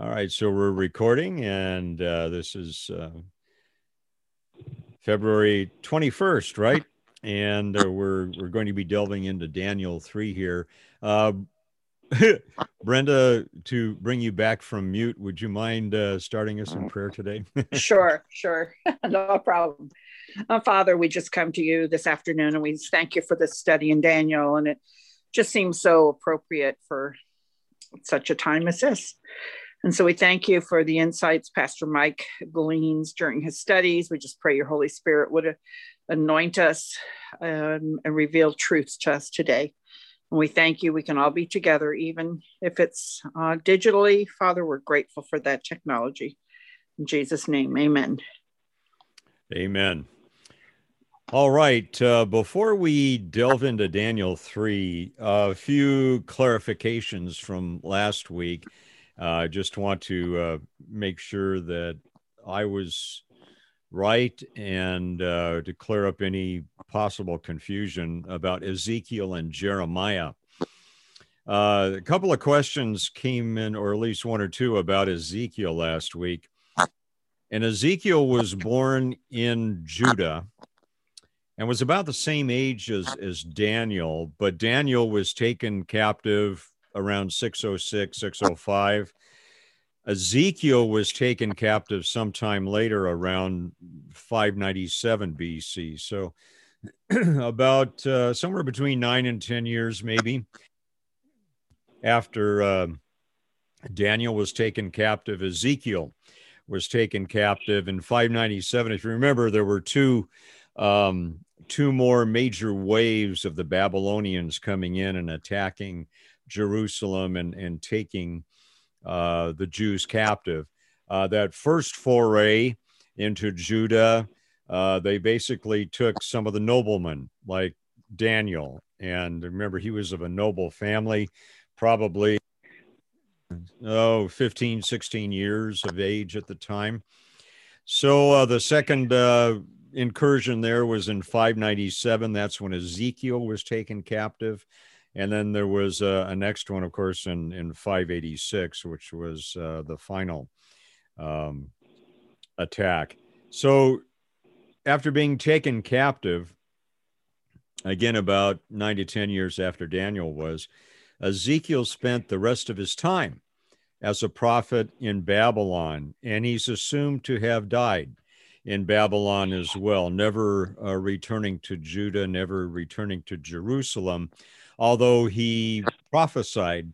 All right, so we're recording, and uh, this is uh, February 21st, right? And uh, we're we're going to be delving into Daniel three here. Uh, Brenda, to bring you back from mute, would you mind uh, starting us in prayer today? sure, sure, no problem. Uh, Father, we just come to you this afternoon, and we thank you for this study in Daniel, and it just seems so appropriate for such a time as this. And so we thank you for the insights Pastor Mike gleans during his studies. We just pray your Holy Spirit would anoint us um, and reveal truths to us today. And we thank you. We can all be together, even if it's uh, digitally. Father, we're grateful for that technology. In Jesus' name, amen. Amen. All right. Uh, before we delve into Daniel 3, a few clarifications from last week. I uh, just want to uh, make sure that I was right and uh, to clear up any possible confusion about Ezekiel and Jeremiah. Uh, a couple of questions came in, or at least one or two, about Ezekiel last week. And Ezekiel was born in Judah and was about the same age as, as Daniel, but Daniel was taken captive around 606, 605. Ezekiel was taken captive sometime later around 597 BC. So about uh, somewhere between nine and 10 years, maybe, after uh, Daniel was taken captive, Ezekiel was taken captive in 597. If you remember, there were two um, two more major waves of the Babylonians coming in and attacking Jerusalem and, and taking uh, the Jews captive. Uh, that first foray into Judah, uh, they basically took some of the noblemen, like Daniel. And remember, he was of a noble family, probably, oh, 15, 16 years of age at the time. So uh, the second uh, incursion there was in 597. That's when Ezekiel was taken captive. And then there was uh, a next one, of course, in, in 586, which was uh, the final um, attack. So after being taken captive, again, about nine to 10 years after Daniel was, Ezekiel spent the rest of his time as a prophet in Babylon, and he's assumed to have died in Babylon as well, never uh, returning to Judah, never returning to Jerusalem, although he prophesied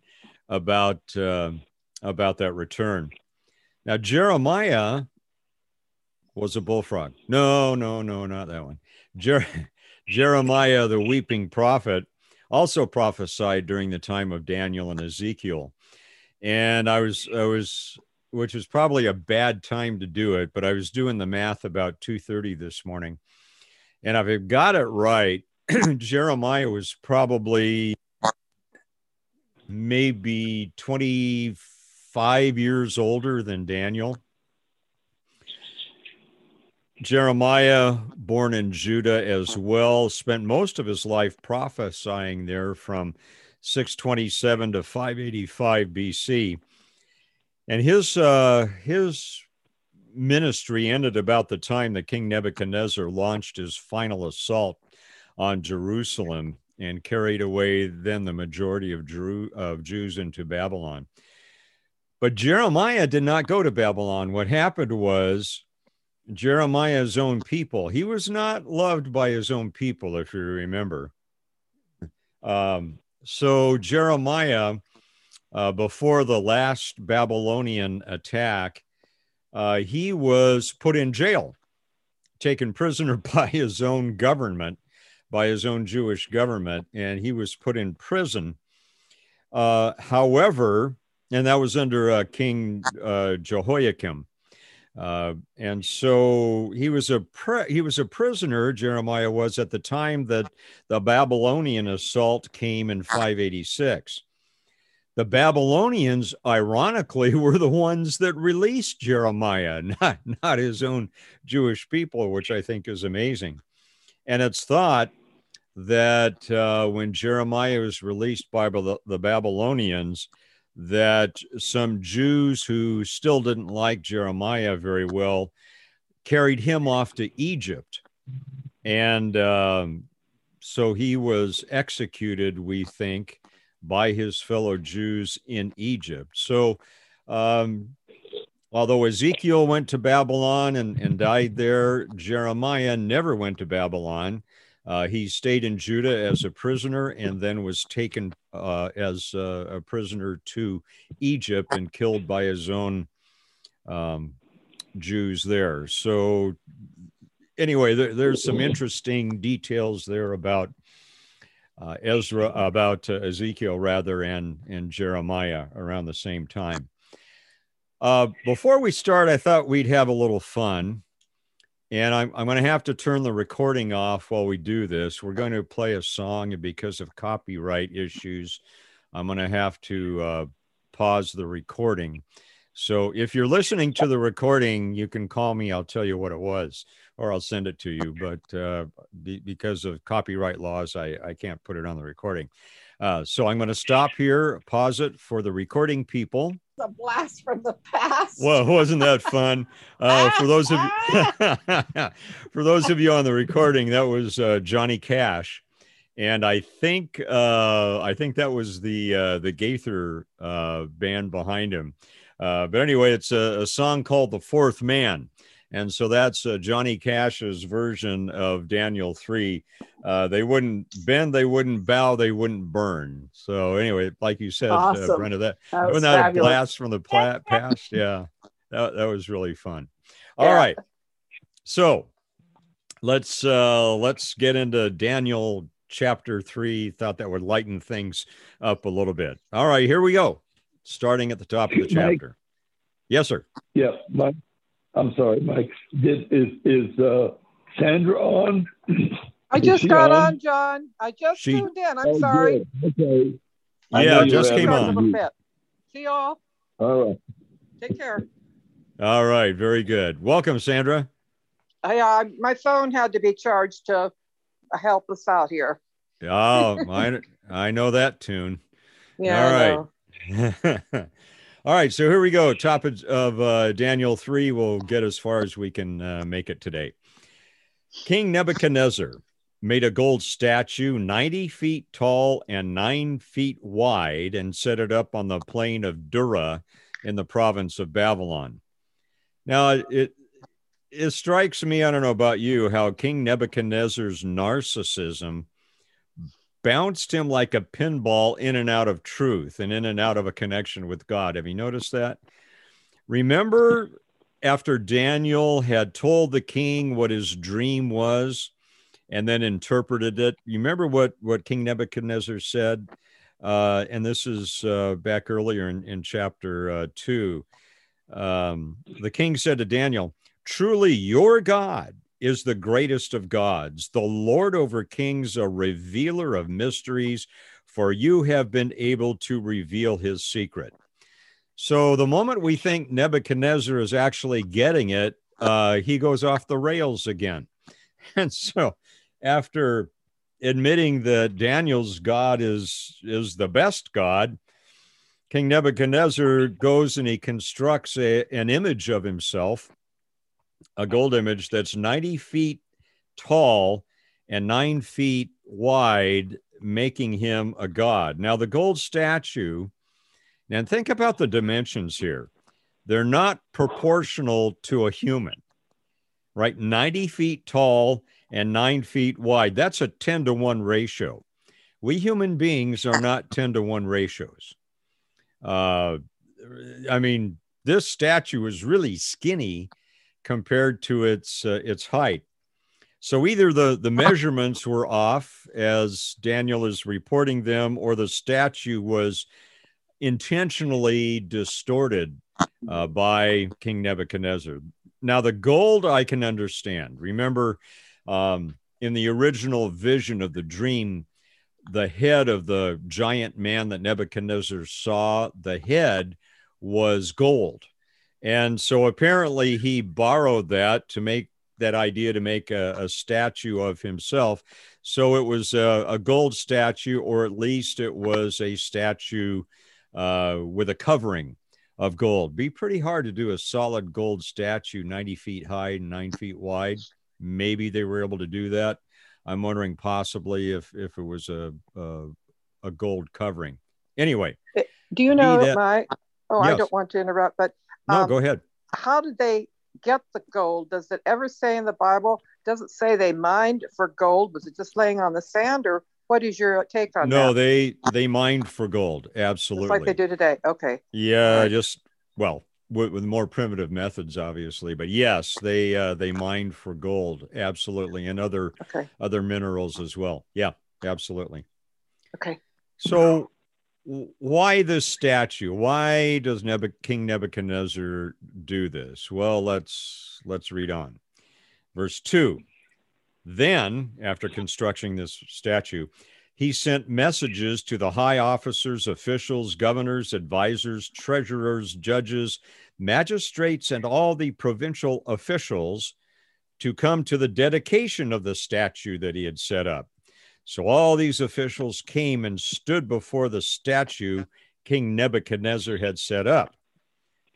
about uh, about that return. Now Jeremiah was a bullfrog. No, no, no, not that one. Jer- Jeremiah, the weeping prophet, also prophesied during the time of Daniel and Ezekiel. And I was I was which was probably a bad time to do it, but I was doing the math about 2:30 this morning. And if I've got it right, Jeremiah was probably maybe 25 years older than Daniel. Jeremiah, born in Judah as well, spent most of his life prophesying there from 627 to 585 BC and his uh, his ministry ended about the time that King Nebuchadnezzar launched his final assault on Jerusalem and carried away then the majority of, Jeru- of Jews into Babylon. But Jeremiah did not go to Babylon. What happened was Jeremiah's own people, he was not loved by his own people, if you remember. Um, so Jeremiah uh, before the last Babylonian attack, uh, he was put in jail, taken prisoner by his own government, by his own Jewish government, and he was put in prison. Uh, however, and that was under uh, King uh, Jehoiakim. Uh, and so he was a he was a prisoner. Jeremiah was at the time that the Babylonian assault came in 586. The Babylonians, ironically, were the ones that released Jeremiah, not, not his own Jewish people, which I think is amazing. And it's thought that uh, when Jeremiah was released by the, Babylonians, that some Jews who still didn't like Jeremiah very well carried him off to Egypt. And um, so he was executed, we think, by his fellow Jews in Egypt. So, um, although Ezekiel went to Babylon and, and died there, Jeremiah never went to Babylon. Uh, he stayed in Judah as a prisoner and then was taken uh, as a, a, prisoner to Egypt and killed by his own um, Jews there. So, anyway, there, there's some interesting details there about uh, Ezra, about uh, Ezekiel rather, and and Jeremiah around the same time. Uh, before we start, I thought we'd have a little fun. And I'm, I'm going to have to turn the recording off while we do this. We're going to play a song, and because of copyright issues, I'm going to have to uh, pause the recording. So if you're listening to the recording, you can call me. I'll tell you what it was, or I'll send it to you. But uh, be, because of copyright laws, I, I can't put it on the recording. Uh, so I'm going to stop here, pause it for the recording people a blast from the past. Well, wasn't that fun? Uh, for those of you, for those of you on the recording, that was uh, Johnny Cash, and I think uh, I think that was the uh, the Gaither uh, band behind him. Uh, but anyway, it's a, a, song called "The Fourth Man." And so that's uh, Johnny Cash's version of Daniel 3. Uh, they wouldn't bend, they wouldn't bow, they wouldn't burn. So, anyway, like you said, uh, awesome. uh, Brenda, that, that was wasn't that a blast from the pla- past? Yeah, that, that was really fun. All yeah. right, So, let's uh let's get into Daniel chapter 3 thought that would lighten things up a little bit. All right, here we go. Starting at the top of the chapter. Mike, yes, sir. Yeah, Mike, I'm sorry, Mike. Did, is is uh, Sandra on? I just got on? on? John. I just she, tuned in. I'm oh, sorry. Good. Okay. Yeah, just came on. See y'all. All right. Take care. All right. Very good. Welcome, Sandra. I, uh, my phone had to be charged to help us out here. Oh, I, I know that tune. Yeah. All right. All right, so here we go. Top of, of uh, Daniel 3. We'll get as far as we can uh, make it today. King Nebuchadnezzar made a gold statue 90 feet tall and 9 feet wide and set it up on the plain of Dura in the province of Babylon. Now, it, it strikes me, I don't know about you, how King Nebuchadnezzar's narcissism bounced him like a pinball in and out of truth and in and out of a connection with God. Have you noticed that? Remember after Daniel had told the king what his dream was and then interpreted it. You remember what, what King Nebuchadnezzar said? Uh, and this is uh, back earlier in, in chapter uh, two. Um, the king said to Daniel, Truly, your God is the greatest of gods, the Lord over kings, a revealer of mysteries, for you have been able to reveal his secret. So the moment we think Nebuchadnezzar is actually getting it, uh, he goes off the rails again. And so after admitting that Daniel's God is, is the best God, King Nebuchadnezzar goes and he constructs a, an image of himself a gold image that's 90 feet tall and nine feet wide, making him a god. Now, the gold statue, and think about the dimensions here, they're not proportional to a human, right? 90 feet tall and nine feet wide. That's a 10 to 1 ratio. We human beings are not 10 to 1 ratios. Uh, I mean, this statue is really skinny compared to its uh, its height. So either the the measurements were off as Daniel is reporting them, or the statue was intentionally distorted uh, by King Nebuchadnezzar. Now the gold I can understand. Remember, um, in the original vision of the dream, the head of the giant man that Nebuchadnezzar saw, the head was gold. And so apparently he borrowed that to make that idea to make a, a statue of himself. So it was a, a, gold statue, or at least it was a statue uh, with a covering of gold. Be pretty hard to do a solid gold statue 90 feet high and nine feet wide. Maybe they were able to do that. I'm wondering possibly if if it was a a, a gold covering. Anyway, eh, do you know that, my? Oh, yes. I don't want to interrupt, but um, no, go ahead. How did they get the gold? Does it ever say in the Bible? Does it say they mined for gold? Was it just laying on the sand, or what is your take on no, that? No, they they mined for gold. Absolutely, just like they do today. Okay. Yeah, right. just well, with, with, more primitive methods, obviously, but yes, they uh, they mined for gold. Absolutely, and other okay. other minerals as well. Yeah, absolutely. Okay. So, why this statue? Why does King Nebuchadnezzar do this? Well, let's let's read on. Verse two. Then, after constructing this statue, he sent messages to the high officers, officials, governors, advisors, treasurers, judges, magistrates, and all the provincial officials to come to the dedication of the statue that he had set up. So all these officials came and stood before the statue King Nebuchadnezzar had set up.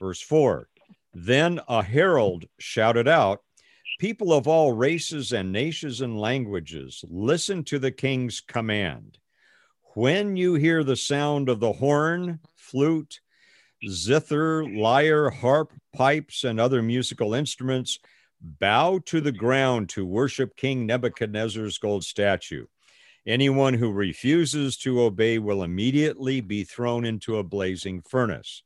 Verse 4 Then a herald shouted out, People of all races and nations and languages, listen to the king's command. When you hear the sound of the horn, flute, zither, lyre, harp, pipes, and other musical instruments, bow to the ground to worship King Nebuchadnezzar's gold statue. Anyone who refuses to obey will immediately be thrown into a blazing furnace.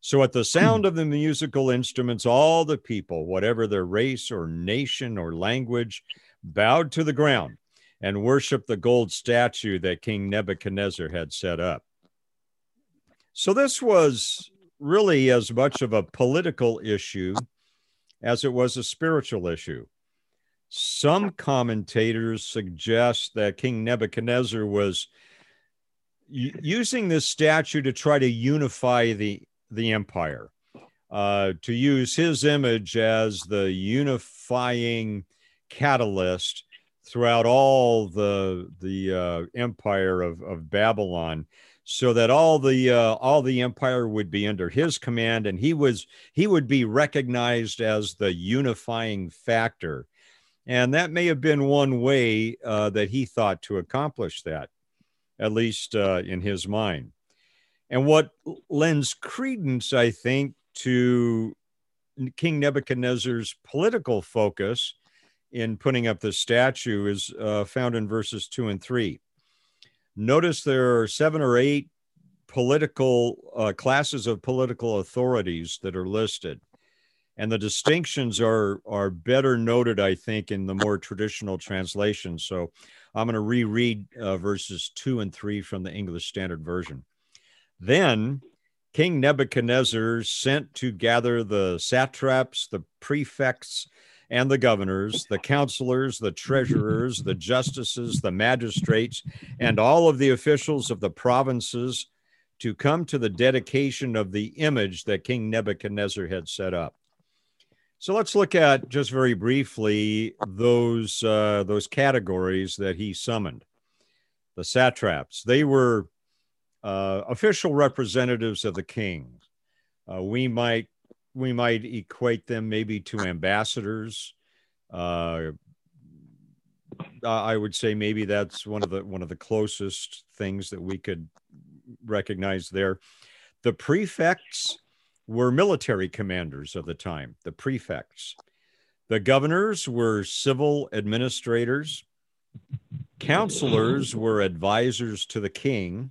So, at the hmm. sound of the musical instruments, all the people, whatever their race or nation or language, bowed to the ground and worshiped the gold statue that King Nebuchadnezzar had set up. So, this was really as much of a political issue as it was a spiritual issue. Some commentators suggest that King Nebuchadnezzar was using this statue to try to unify the, the empire, uh, to use his image as the unifying catalyst throughout all the, the uh, empire of, of Babylon so that all the uh, all the empire would be under his command and he was he would be recognized as the unifying factor and that may have been one way uh, that he thought to accomplish that, at least uh, in his mind. And what lends credence, I think, to King Nebuchadnezzar's political focus in putting up the statue is uh, found in verses two and three. Notice there are seven or eight political uh, classes of political authorities that are listed and the distinctions are are better noted i think in the more traditional translation so i'm going to reread uh, verses 2 and 3 from the english standard version. Then king nebuchadnezzar sent to gather the satraps the prefects and the governors the counselors the treasurers the justices the magistrates and all of the officials of the provinces to come to the dedication of the image that king nebuchadnezzar had set up so let's look at just very briefly those uh, those categories that he summoned. The satraps they were uh, official representatives of the king. Uh, we might we might equate them maybe to ambassadors. Uh, I would say maybe that's one of the one of the closest things that we could recognize there. The prefects were military commanders of the time, the prefects. The governors were civil administrators. Counselors were advisors to the king.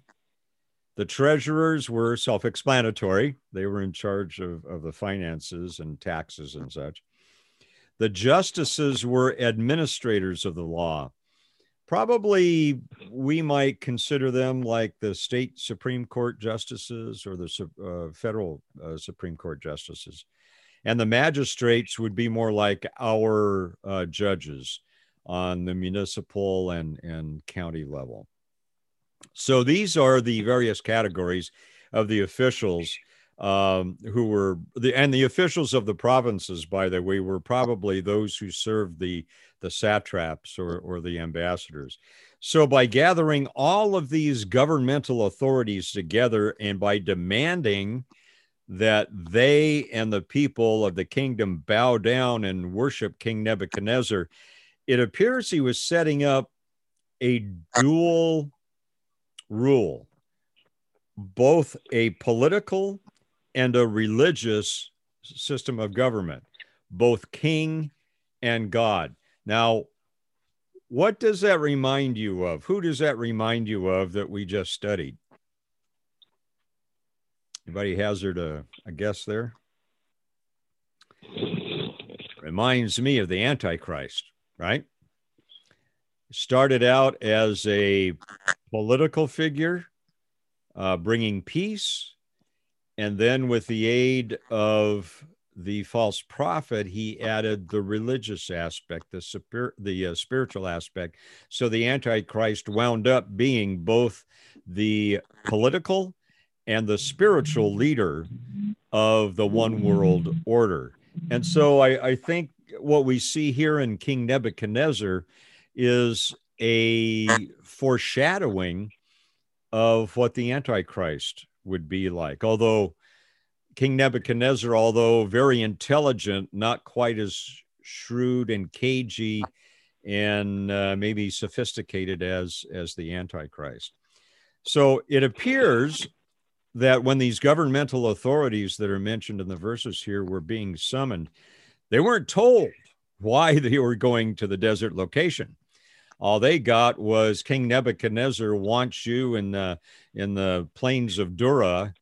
The treasurers were self explanatory. They were in charge of, of the finances and taxes and such. The justices were administrators of the law probably we might consider them like the state Supreme Court justices or the uh, federal uh, Supreme Court justices. And the magistrates would be more like our uh, judges on the municipal and, and county level. So these are the various categories of the officials um, who were the and the officials of the provinces, by the way, were probably those who served the the satraps or, or the ambassadors. So, by gathering all of these governmental authorities together and by demanding that they and the people of the kingdom bow down and worship King Nebuchadnezzar, it appears he was setting up a dual rule, both a political and a religious system of government, both king and God. Now, what does that remind you of? Who does that remind you of that we just studied? Anybody hazard a, a guess there? Reminds me of the Antichrist, right? Started out as a political figure, uh, bringing peace, and then with the aid of the false prophet, he added the religious aspect, the, super, the uh, spiritual aspect. So the Antichrist wound up being both the political and the spiritual leader of the one world order. And so I, I think what we see here in King Nebuchadnezzar is a foreshadowing of what the Antichrist would be like. Although King Nebuchadnezzar, although very intelligent, not quite as shrewd and cagey and uh, maybe sophisticated as as the Antichrist. So it appears that when these governmental authorities that are mentioned in the verses here were being summoned, they weren't told why they were going to the desert location. All they got was King Nebuchadnezzar wants you in the in the plains of Dura,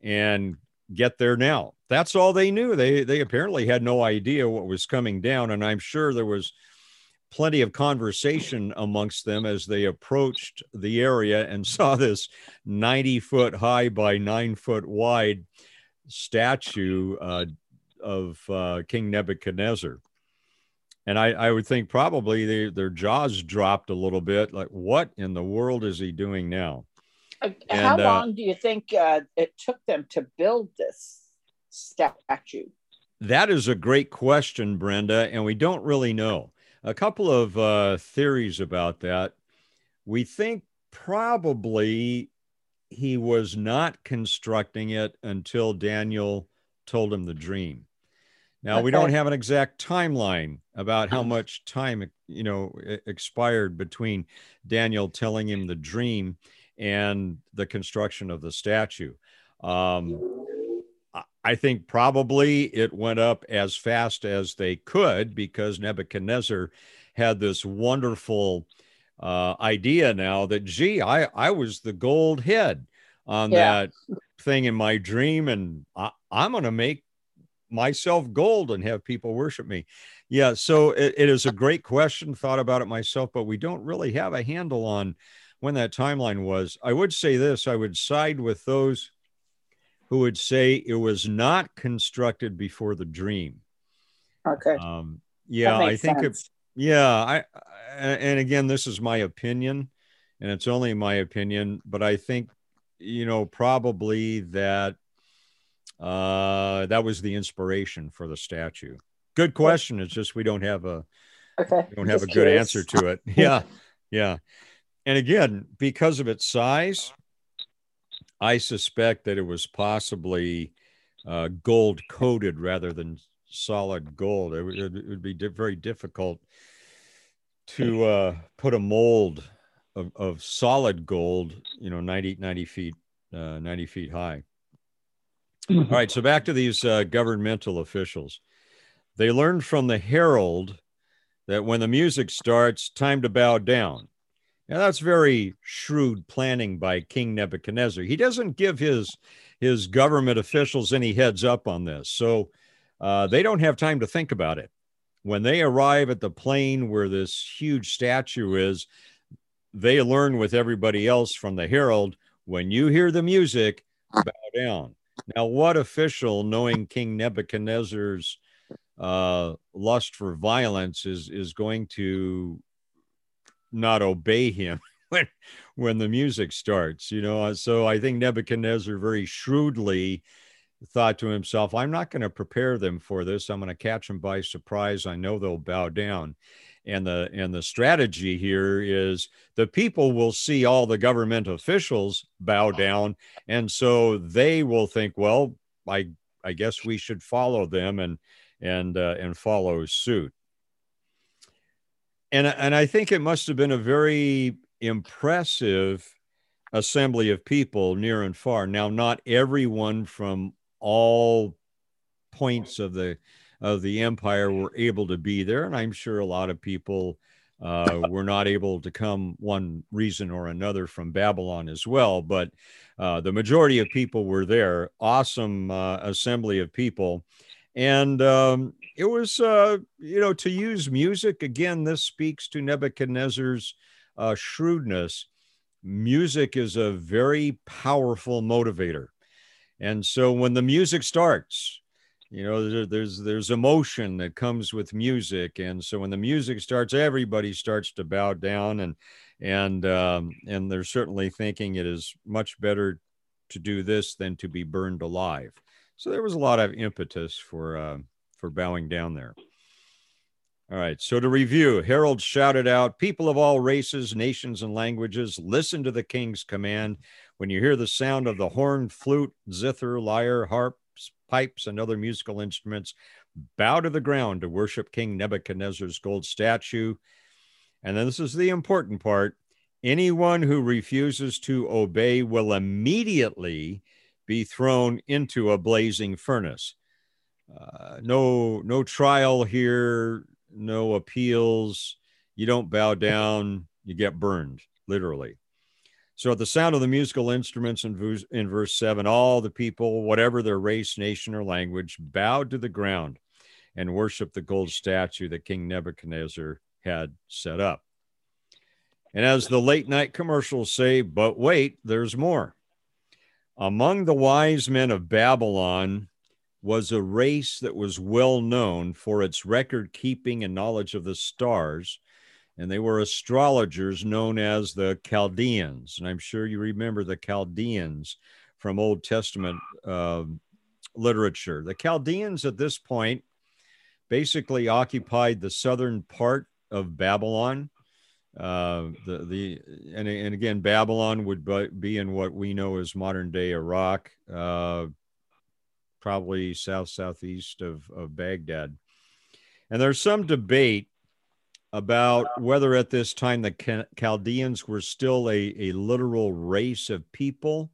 and get there now. That's all they knew. They they apparently had no idea what was coming down, and I'm sure there was plenty of conversation amongst them as they approached the area and saw this 90 foot high by nine foot wide statue uh, of uh, King Nebuchadnezzar. And I, I would think probably they, their jaws dropped a little bit. Like, what in the world is he doing now? Uh, How uh, long do you think uh, it took them to build this statue? That is a great question, Brenda, and we don't really know. A couple of uh, theories about that. We think probably he was not constructing it until Daniel told him the dream. Now okay. we don't have an exact timeline about how much time you know expired between Daniel telling him the dream and the construction of the statue. Um, I think probably it went up as fast as they could because Nebuchadnezzar had this wonderful uh, idea now that, gee, I, I was the gold head on yeah. that thing in my dream, and I, I'm going to make myself gold and have people worship me. Yeah, so it, it is a great question. Thought about it myself, but we don't really have a handle on when that timeline was. I would say this I would side with those who would say it was not constructed before the dream. Okay. Um, yeah, I think it, yeah, I and again, this is my opinion, and it's only my opinion, but I think you know probably that uh, that was the inspiration for the statue. Good question. It's just we don't have a okay. we don't have just a good curious. answer to it. Yeah, yeah. And again, because of its size, I suspect that it was possibly uh, gold coated rather than solid gold. It, it, it would be di- very difficult to uh, put a mold of, of solid gold, you know, 90, 90 feet, uh, 90 feet high. All right. So back to these uh, governmental officials. They learned from the herald that when the music starts, time to bow down. Now that's very shrewd planning by King Nebuchadnezzar. He doesn't give his his government officials any heads up on this, so uh, they don't have time to think about it. When they arrive at the plain where this huge statue is, they learn with everybody else from the herald. When you hear the music, bow down. Now, what official, knowing King Nebuchadnezzar's uh, lust for violence, is is going to not obey him when when the music starts you know? So i think nebuchadnezzar very shrewdly thought to himself i'm not going to prepare them for this. I'm going to catch them by surprise. I know they'll bow down. And the and the strategy here is the people will see all the government officials bow down and so they will think well i i guess we should follow them and and uh, and follow suit and and i think it must have been a very impressive assembly of people near and far now not everyone from all points of the of the empire were able to be there. And I'm sure a lot of people uh, were not able to come one reason or another from Babylon as well. But uh, the majority of people were there. Awesome uh, assembly of people. And um, it was, uh, you know, to use music, again, this speaks to Nebuchadnezzar's uh, shrewdness. Music is a very powerful motivator. And so when the music starts, you know there's there's emotion that comes with music and so when the music starts everybody starts to bow down and and um, and they're certainly thinking it is much better to do this than to be burned alive so there was a lot of impetus for uh, for bowing down there. All right so to review herald shouted out people of all races nations and languages listen to the king's command. When you hear the sound of the horn flute zither lyre harps, pipes, and other musical instruments, bow to the ground to worship King Nebuchadnezzar's gold statue. And then this is the important part. Anyone who refuses to obey will immediately be thrown into a blazing furnace. Uh, no, no trial here, no appeals. You don't bow down, you get burned, literally. So at the sound of the musical instruments in verse, in verse 7, all the people, whatever their race, nation, or language, bowed to the ground and worshiped the gold statue that King Nebuchadnezzar had set up. And as the late night commercials say, but wait, there's more. Among the wise men of Babylon was a race that was well known for its record keeping and knowledge of the stars and they were astrologers known as the Chaldeans. And I'm sure you remember the Chaldeans from Old Testament uh, literature. The Chaldeans at this point basically occupied the southern part of Babylon. Uh, the the and, and again, Babylon would be in what we know as modern day Iraq, uh, probably south southeast of, of Baghdad. And there's some debate about whether at this time the Chaldeans were still a, a literal race of people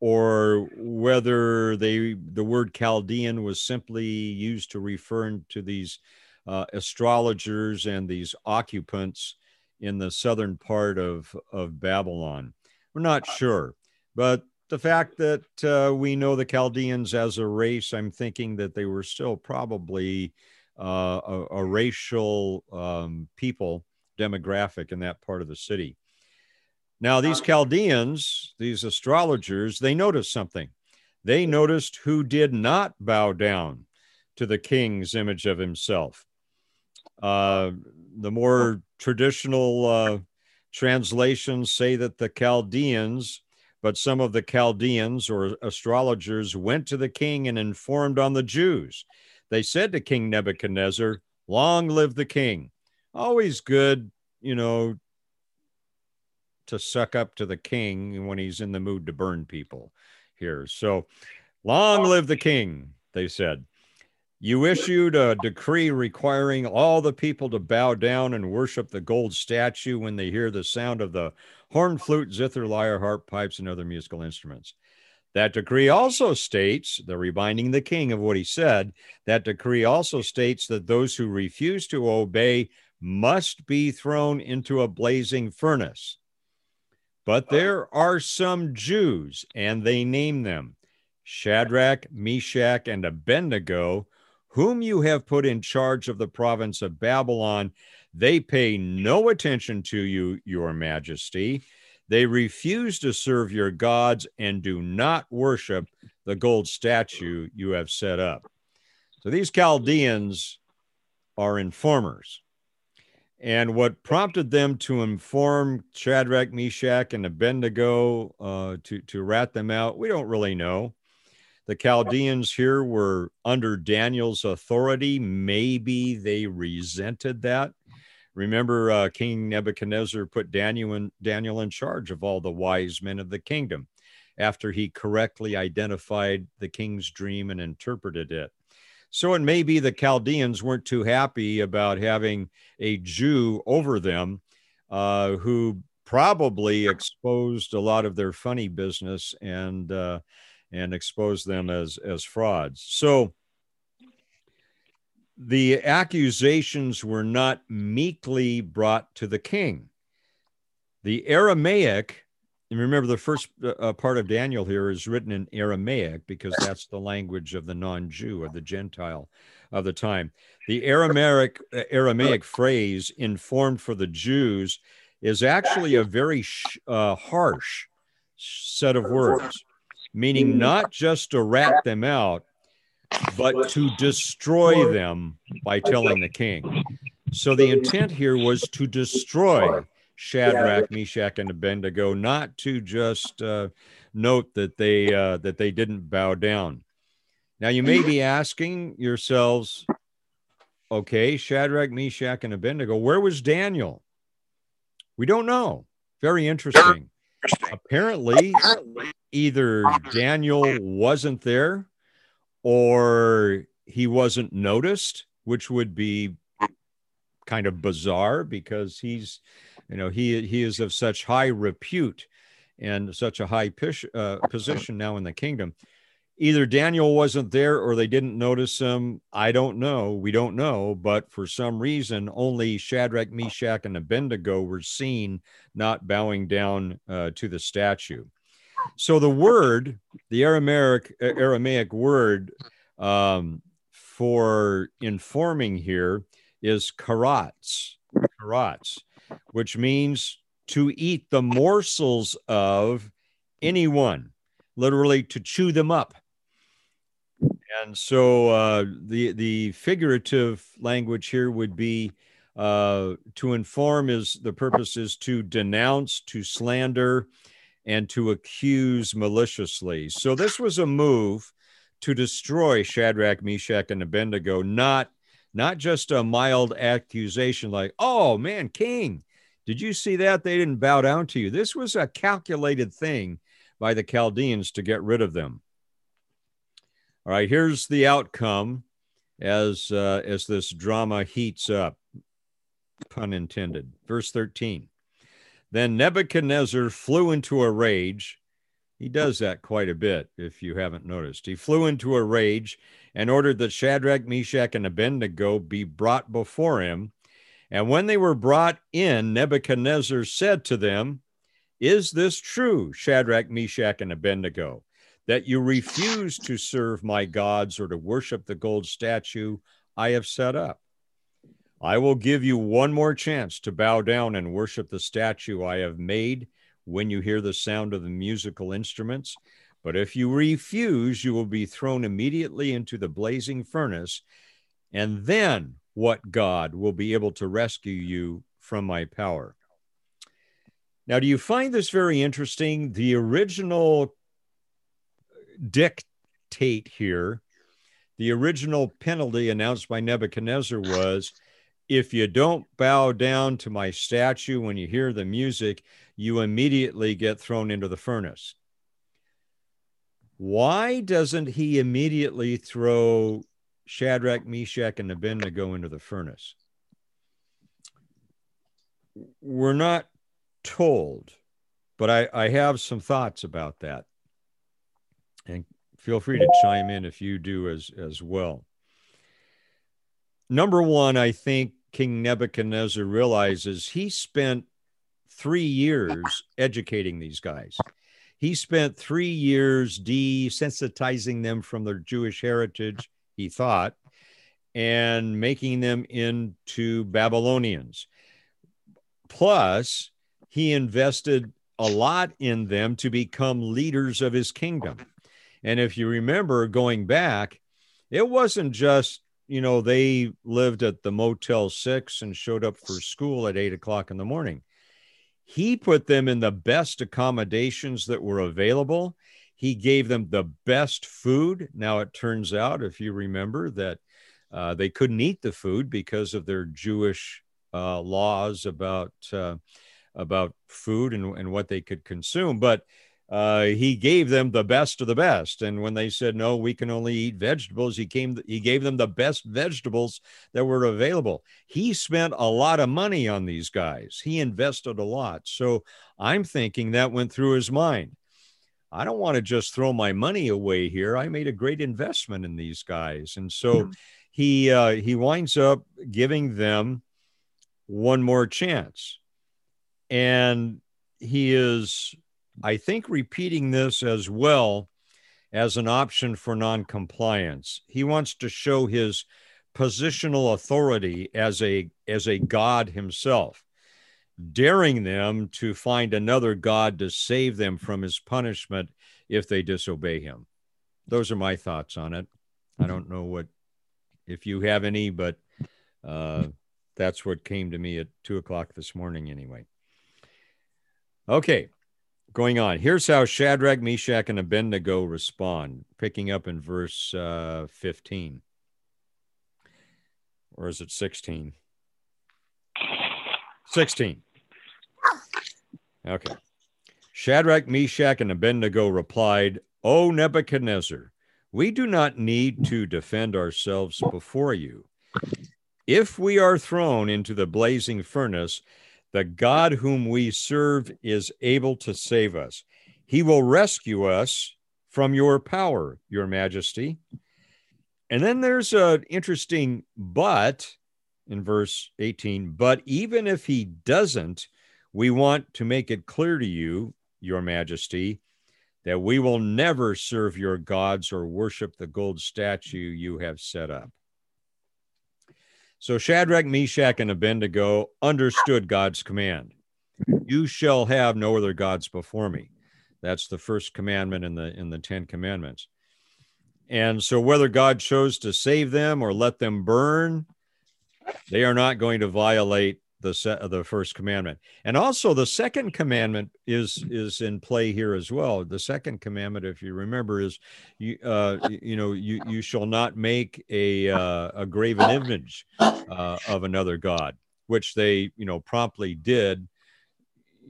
or whether they the word Chaldean was simply used to refer to these uh, astrologers and these occupants in the southern part of, of Babylon. We're not sure, but the fact that uh, we know the Chaldeans as a race, I'm thinking that they were still probably uh, a, a, racial um, people demographic in that part of the city. Now, these Chaldeans, these astrologers, they noticed something. They noticed who did not bow down to the king's image of himself. Uh, the more traditional uh, translations say that the Chaldeans, but some of the Chaldeans or astrologers went to the king and informed on the Jews they said to King Nebuchadnezzar, Long live the king. Always good, you know, to suck up to the king when he's in the mood to burn people here. So, long live the king, they said. You issued a decree requiring all the people to bow down and worship the gold statue when they hear the sound of the horn, flute, zither, lyre, harp, pipes, and other musical instruments. That decree also states, the reminding the king of what he said, that decree also states that those who refuse to obey must be thrown into a blazing furnace. But uh-huh. there are some Jews, and they name them Shadrach, Meshach, and Abednego, whom you have put in charge of the province of Babylon. They pay no attention to you, your majesty they refuse to serve your gods and do not worship the gold statue you have set up. So these Chaldeans are informers. And what prompted them to inform Shadrach, Meshach, and Abednego uh, to, to rat them out, we don't really know. The Chaldeans here were under Daniel's authority. Maybe they resented that. Remember, uh, King Nebuchadnezzar put Daniel in, Daniel in charge of all the wise men of the kingdom after he correctly identified the king's dream and interpreted it. So it may be the Chaldeans weren't too happy about having a Jew over them uh, who probably exposed a lot of their funny business and uh, and expose them as as frauds. So the accusations were not meekly brought to the king. The Aramaic, and remember the first uh, uh part of Daniel here is written in Aramaic because that's the language of the non-Jew or the Gentile of the time. The Aramaic uh, Aramaic phrase "informed for the Jews" is actually a very sh- uh, harsh set of words, meaning not just to rat them out, but to destroy them by telling the king. So the intent here was to destroy Shadrach, Meshach, and Abednego, not to just uh, note that they uh, that they didn't bow down. Now you may be asking yourselves, okay, Shadrach, Meshach, and Abednego, where was Daniel? We don't know. Very interesting. Apparently, either Daniel wasn't there or he wasn't noticed, which would be kind of bizarre because he's, you know, he he is of such high repute and such a high pish, uh, position now in the kingdom. Either Daniel wasn't there or they didn't notice him. I don't know. We don't know. But for some reason, only Shadrach, Meshach, and Abednego were seen not bowing down uh, to the statue. So the word, the Aramaic Aramaic word um, for informing here is karats, karats, which means to eat the morsels of anyone, literally to chew them up. And so uh, the the figurative language here would be uh, to inform is the purpose is to denounce, to slander, and to accuse maliciously. So this was a move to destroy Shadrach, Meshach, and Abednego, not not just a mild accusation like, "Oh man, king, did you see that? They didn't bow down to you." This was a calculated thing by the Chaldeans to get rid of them. All right, here's the outcome as uh, as this drama heats up, pun intended. Verse 13. Then Nebuchadnezzar flew into a rage. He does that quite a bit, if you haven't noticed. He flew into a rage and ordered that Shadrach, Meshach, and Abednego be brought before him. And when they were brought in, Nebuchadnezzar said to them, Is this true, Shadrach, Meshach, and Abednego, that you refuse to serve my gods or to worship the gold statue I have set up? I will give you one more chance to bow down and worship the statue I have made when you hear the sound of the musical instruments. But if you refuse, you will be thrown immediately into the blazing furnace. And then what God will be able to rescue you from my power? Now, do you find this very interesting? The original dictate here, the original penalty announced by Nebuchadnezzar was if you don't bow down to my statue when you hear the music, you immediately get thrown into the furnace. Why doesn't he immediately throw Shadrach, Meshach, and Abednego into the furnace? We're not told, but I, I have some thoughts about that. And feel free to chime in if you do as, as well. Number one, I think King Nebuchadnezzar realizes he spent three years educating these guys. He spent three years desensitizing them from their Jewish heritage, he thought, and making them into Babylonians. Plus, he invested a lot in them to become leaders of his kingdom. And if you remember going back, it wasn't just you know, they lived at the Motel 6 and showed up for school at eight o'clock in the morning. He put them in the best accommodations that were available. He gave them the best food. Now, it turns out, if you remember, that uh, they couldn't eat the food because of their Jewish uh, laws about uh, about food and, and what they could consume, but uh, he gave them the best of the best. And when they said no, we can only eat vegetables, he came. He gave them the best vegetables that were available. He spent a lot of money on these guys. He invested a lot. So I'm thinking that went through his mind. I don't want to just throw my money away here. I made a great investment in these guys, and so mm-hmm. he uh, he winds up giving them one more chance, and he is I think repeating this as well as an option for noncompliance. He wants to show his positional authority as a as a god himself, daring them to find another god to save them from his punishment if they disobey him. Those are my thoughts on it. I don't know what if you have any, but uh, that's what came to me at two o'clock this morning, anyway. Okay, going on. Here's how Shadrach, Meshach, and Abednego respond, picking up in verse uh, 15. Or is it 16? 16. Okay. Shadrach, Meshach, and Abednego replied, O Nebuchadnezzar, we do not need to defend ourselves before you. If we are thrown into the blazing furnace, the God whom we serve is able to save us. He will rescue us from your power, your majesty. And then there's an interesting but in verse 18. But even if he doesn't, we want to make it clear to you, your majesty, that we will never serve your gods or worship the gold statue you have set up. So Shadrach, Meshach, and Abednego understood God's command. You shall have no other gods before me. That's the first commandment in the in the Ten Commandments. And so whether God chose to save them or let them burn, they are not going to violate the set of the first commandment. And also the second commandment is is in play here as well. The second commandment if you remember is you uh you know you you shall not make a uh, a graven image uh, of another god which they you know promptly did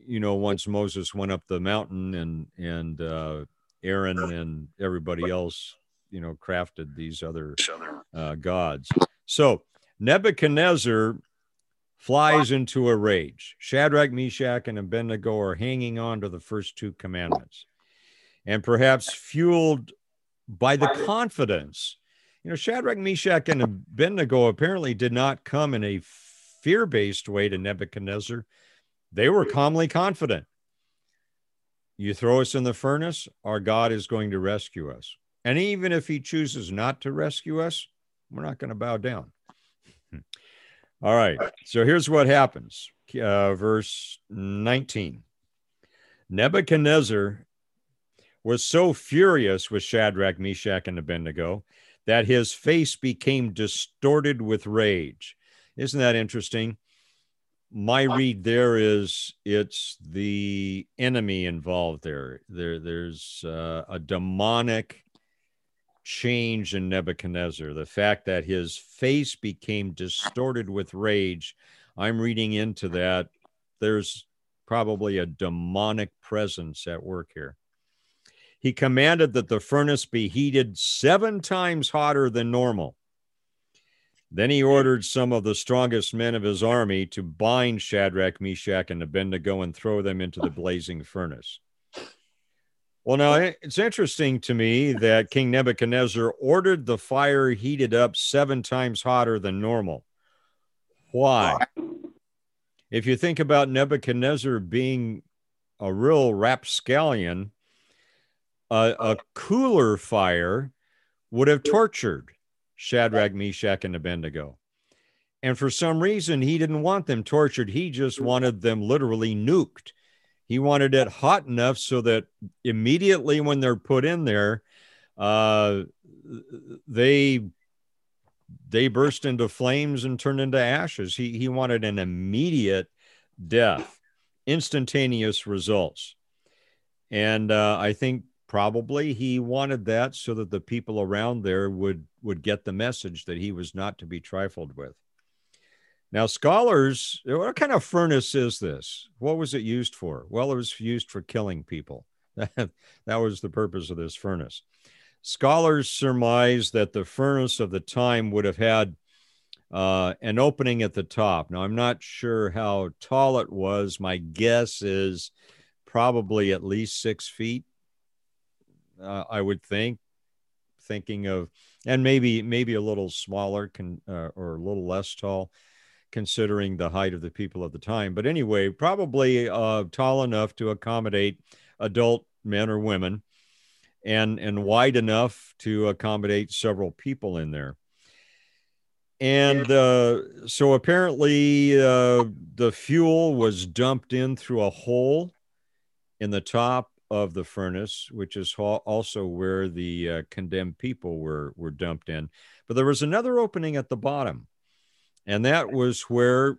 you know once moses went up the mountain and and uh aaron and everybody else you know crafted these other. uh, gods. So nebuchadnezzar flies into a rage. Shadrach, Meshach, and Abednego are hanging on to the first two commandments. And perhaps fueled by the confidence. You know, Shadrach, Meshach, and Abednego apparently did not come in a fear based way to Nebuchadnezzar. They were calmly confident. You throw us in the furnace, our God is going to rescue us. And even if he chooses not to rescue us, we're not going to bow down. Hmm. All right. So here's what happens. Uh, verse 19. Nebuchadnezzar was so furious with Shadrach, Meshach, and Abednego that his face became distorted with rage. Isn't that interesting? My read there is it's the enemy involved there. There, there's uh, a demonic change in Nebuchadnezzar, the fact that his face became distorted with rage. I'm reading into that. There's probably a demonic presence at work here. He commanded that the furnace be heated seven times hotter than normal. Then he ordered some of the strongest men of his army to bind Shadrach, Meshach, and Abednego and throw them into the blazing furnace. Well, now it's interesting to me that King Nebuchadnezzar ordered the fire heated up seven times hotter than normal. Why? If you think about Nebuchadnezzar being a real rapscallion, a, a cooler fire would have tortured Shadrach, Meshach, and Abednego. And for some reason, he didn't want them tortured. He just wanted them literally nuked. He wanted it hot enough so that immediately when they're put in there, uh, they they burst into flames and turn into ashes. He he wanted an immediate death, instantaneous results, and uh, I think probably he wanted that so that the people around there would would get the message that he was not to be trifled with. Now, scholars, what kind of furnace is this? What was it used for? Well, it was used for killing people. that was the purpose of this furnace. Scholars surmise that the furnace of the time would have had uh, an opening at the top. Now, I'm not sure how tall it was. My guess is probably at least six feet. Uh, I would think, thinking of, and maybe maybe a little smaller, can uh, or a little less tall, considering the height of the people of the time. But anyway, probably uh, tall enough to accommodate adult men or women, and and wide enough to accommodate several people in there and uh, so apparently uh, the fuel was dumped in through a hole in the top of the furnace, which is also where the uh, condemned people were were dumped in. But there was another opening at the bottom, and that was where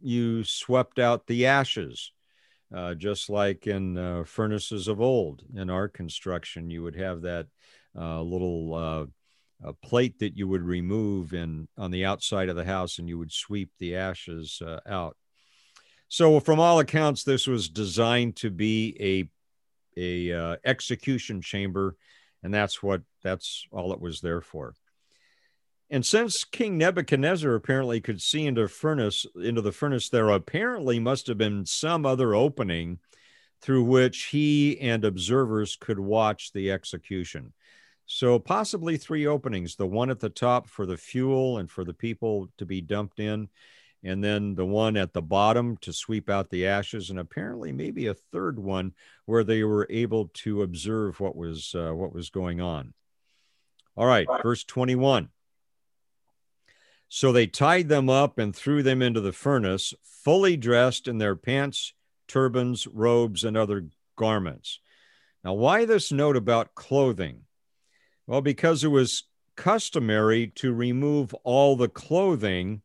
you swept out the ashes, uh, just like in uh, furnaces of old. In our construction, you would have that uh, little a plate that you would remove in on the outside of the house and you would sweep the ashes uh, out so from all accounts this was designed to be a a uh, execution chamber and that's what that's all it was there for and since king nebuchadnezzar apparently could see into furnace into the furnace there apparently must have been some other opening through which he and observers could watch the execution so possibly three openings, the one at the top for the fuel and for the people to be dumped in, and then the one at the bottom to sweep out the ashes, and apparently maybe a third one where they were able to observe what was uh, what was going on. All right, verse 21. So they tied them up and threw them into the furnace, fully dressed in their pants, turbans, robes, and other garments. Now, why this note about clothing? Well, because it was customary to remove all the clothing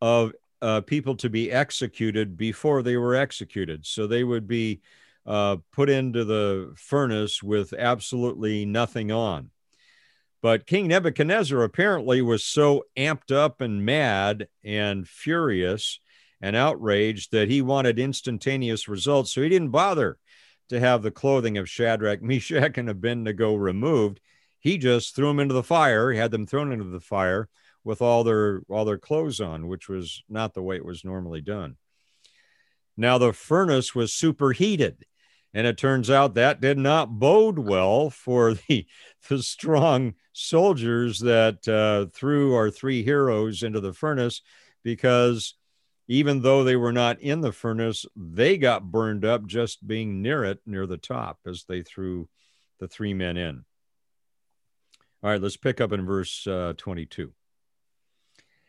of uh, people to be executed before they were executed. So they would be uh, put into the furnace with absolutely nothing on. But King Nebuchadnezzar apparently was so amped up and mad and furious and outraged that he wanted instantaneous results. So he didn't bother to have the clothing of Shadrach, Meshach, and Abednego removed. He just threw them into the fire. He had them thrown into the fire with all their all their clothes on, which was not the way it was normally done. Now the furnace was superheated, and it turns out that did not bode well for the the strong soldiers that uh, threw our three heroes into the furnace, because even though they were not in the furnace, they got burned up just being near it, near the top, as they threw the three men in. All right, let's pick up in verse uh, 22.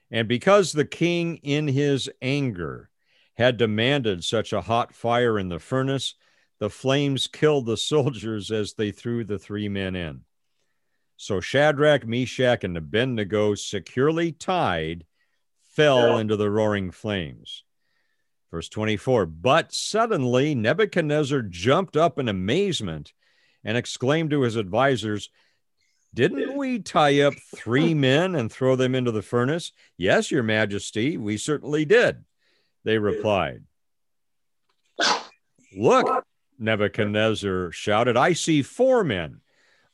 And because the king in his anger had demanded such a hot fire in the furnace, the flames killed the soldiers as they threw the three men in. So Shadrach, Meshach, and Abednego, securely tied, fell into the roaring flames. Verse 24 But suddenly Nebuchadnezzar jumped up in amazement and exclaimed to his advisers, didn't we tie up three men and throw them into the furnace? Yes, your majesty, we certainly did. They replied. Look, Nebuchadnezzar shouted, I see four men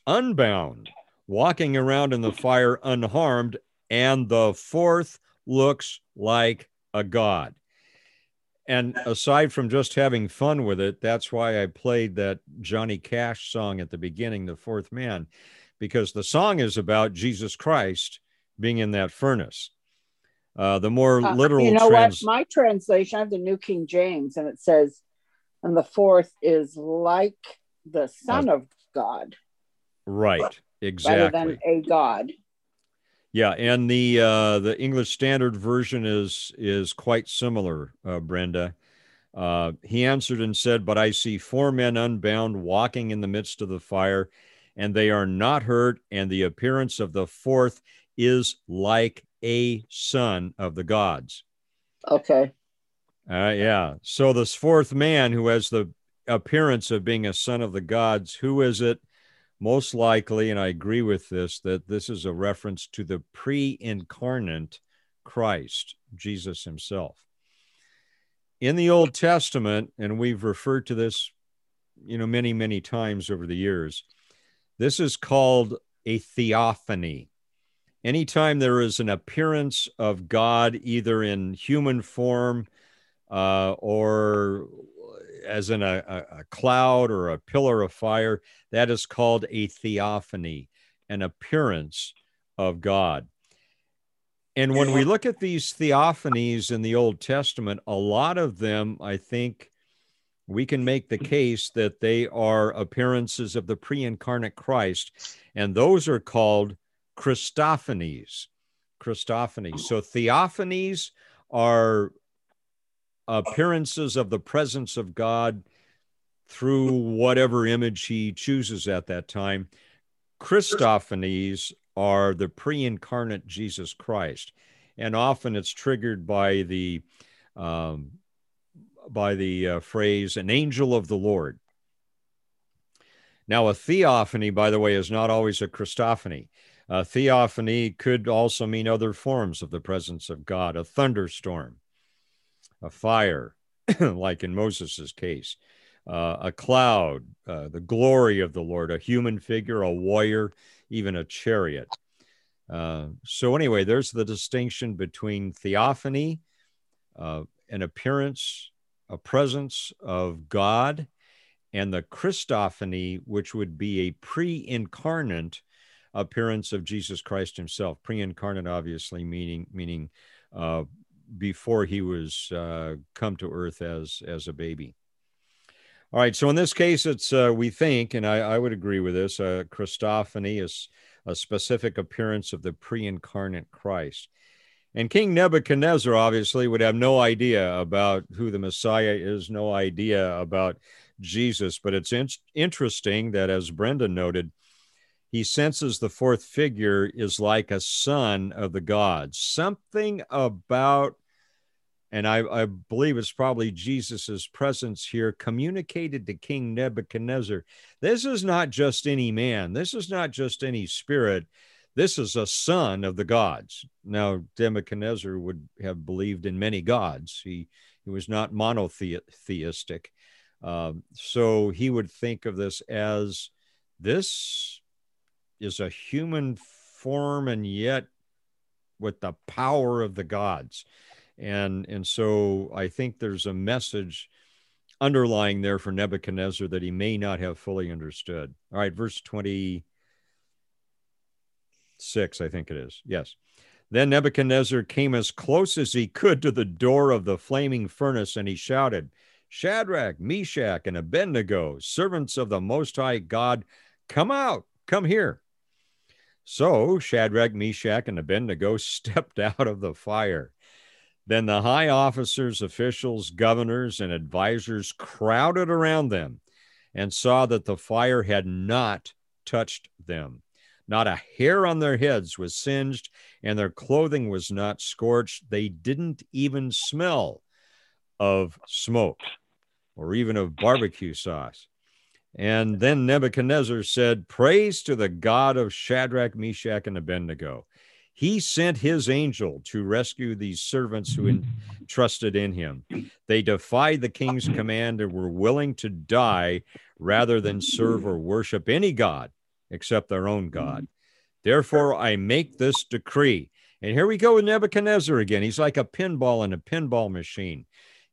unbound, walking around in the fire unharmed, and the fourth looks like a god. And aside from just having fun with it, that's why I played that Johnny Cash song at the beginning, The Fourth Man because the song is about Jesus Christ being in that furnace. Uh, the more uh, literal, you know trans- what? My translation, I have the New King James, and it says, "And the fourth is like the Son uh, of God." Right. Exactly. Rather than a God. Yeah, and the uh, the English Standard Version is is quite similar, uh, Brenda. Uh, he answered and said, "But I see four men unbound, walking in the midst of the fire." and they are not hurt, and the appearance of the fourth is like a son of the gods. Okay. Uh, yeah. So this fourth man who has the appearance of being a son of the gods, who is it? Most likely, and I agree with this, that this is a reference to the pre incarnate Christ, Jesus himself. In the Old Testament, and we've referred to this, you know, many, many times over the years, this is called a theophany. Anytime there is an appearance of God, either in human form uh, or as in a, a, cloud or a pillar of fire, that is called a theophany, an appearance of God. And when we look at these theophanies in the Old Testament, a lot of them, I think, we can make the case that they are appearances of the pre incarnate Christ, and those are called Christophanies. Christophanies. So theophanies are appearances of the presence of God through whatever image he chooses at that time. Christophanies are the pre incarnate Jesus Christ. And often it's triggered by the um, by the uh, phrase an angel of the Lord. Now, a theophany, by the way, is not always a Christophany. A theophany could also mean other forms of the presence of God, a thunderstorm, a fire, like in Moses' case, uh, a cloud, uh, the glory of the Lord, a human figure, a warrior, even a chariot. Uh, so, anyway, there's the distinction between theophany, uh, an appearance, a presence of God, and the Christophany, which would be a pre incarnate appearance of Jesus Christ himself. Pre incarnate, obviously, meaning, meaning uh, before he was uh, come to earth as, as a baby. All right. So in this case, it's uh, we think, and I, I would agree with this. Uh, Christophany is a specific appearance of the pre-incarnate Christ. And King Nebuchadnezzar obviously would have no idea about who the Messiah is, no idea about Jesus. But it's in- interesting that, as Brenda noted, he senses the fourth figure is like a son of the gods. Something about and I, I believe it's probably Jesus's presence here communicated to King Nebuchadnezzar. This is not just any man. This is not just any spirit. This is a son of the gods. Now, Nebuchadnezzar would have believed in many gods. He, he was not monotheistic. Um, so he would think of this as this is a human form and yet with the power of the gods and and so I think there's a message underlying there for Nebuchadnezzar that he may not have fully understood. All right, verse 26, I think it is. Yes. Then Nebuchadnezzar came as close as he could to the door of the flaming furnace, and he shouted, Shadrach, Meshach, and Abednego, servants of the Most High God, come out, come here. So Shadrach, Meshach, and Abednego stepped out of the fire. Then the high officers, officials, governors, and advisors crowded around them and saw that the fire had not touched them. Not a hair on their heads was singed, and their clothing was not scorched. They didn't even smell of smoke or even of barbecue sauce. And then Nebuchadnezzar said, Praise to the God of Shadrach, Meshach, and Abednego he sent his angel to rescue these servants who entrusted in him. They defied the king's command and were willing to die rather than serve or worship any god except their own God. Therefore, I make this decree. And here we go with Nebuchadnezzar again. He's like a pinball in a pinball machine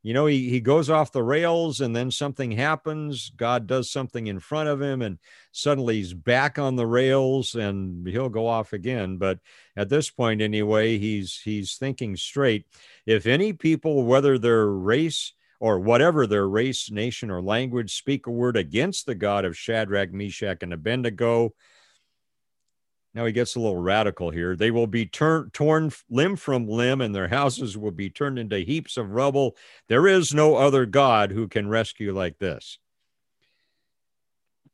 you know, he, he goes off the rails and then something happens. God does something in front of him and suddenly he's back on the rails and he'll go off again. But at this point, anyway, he's he's thinking straight. If any people, whether their race or whatever their race, nation, or language, speak a word against the God of Shadrach, Meshach, and Abednego, now he gets a little radical here. They will be turn, torn limb from limb, and their houses will be turned into heaps of rubble. There is no other God who can rescue like this.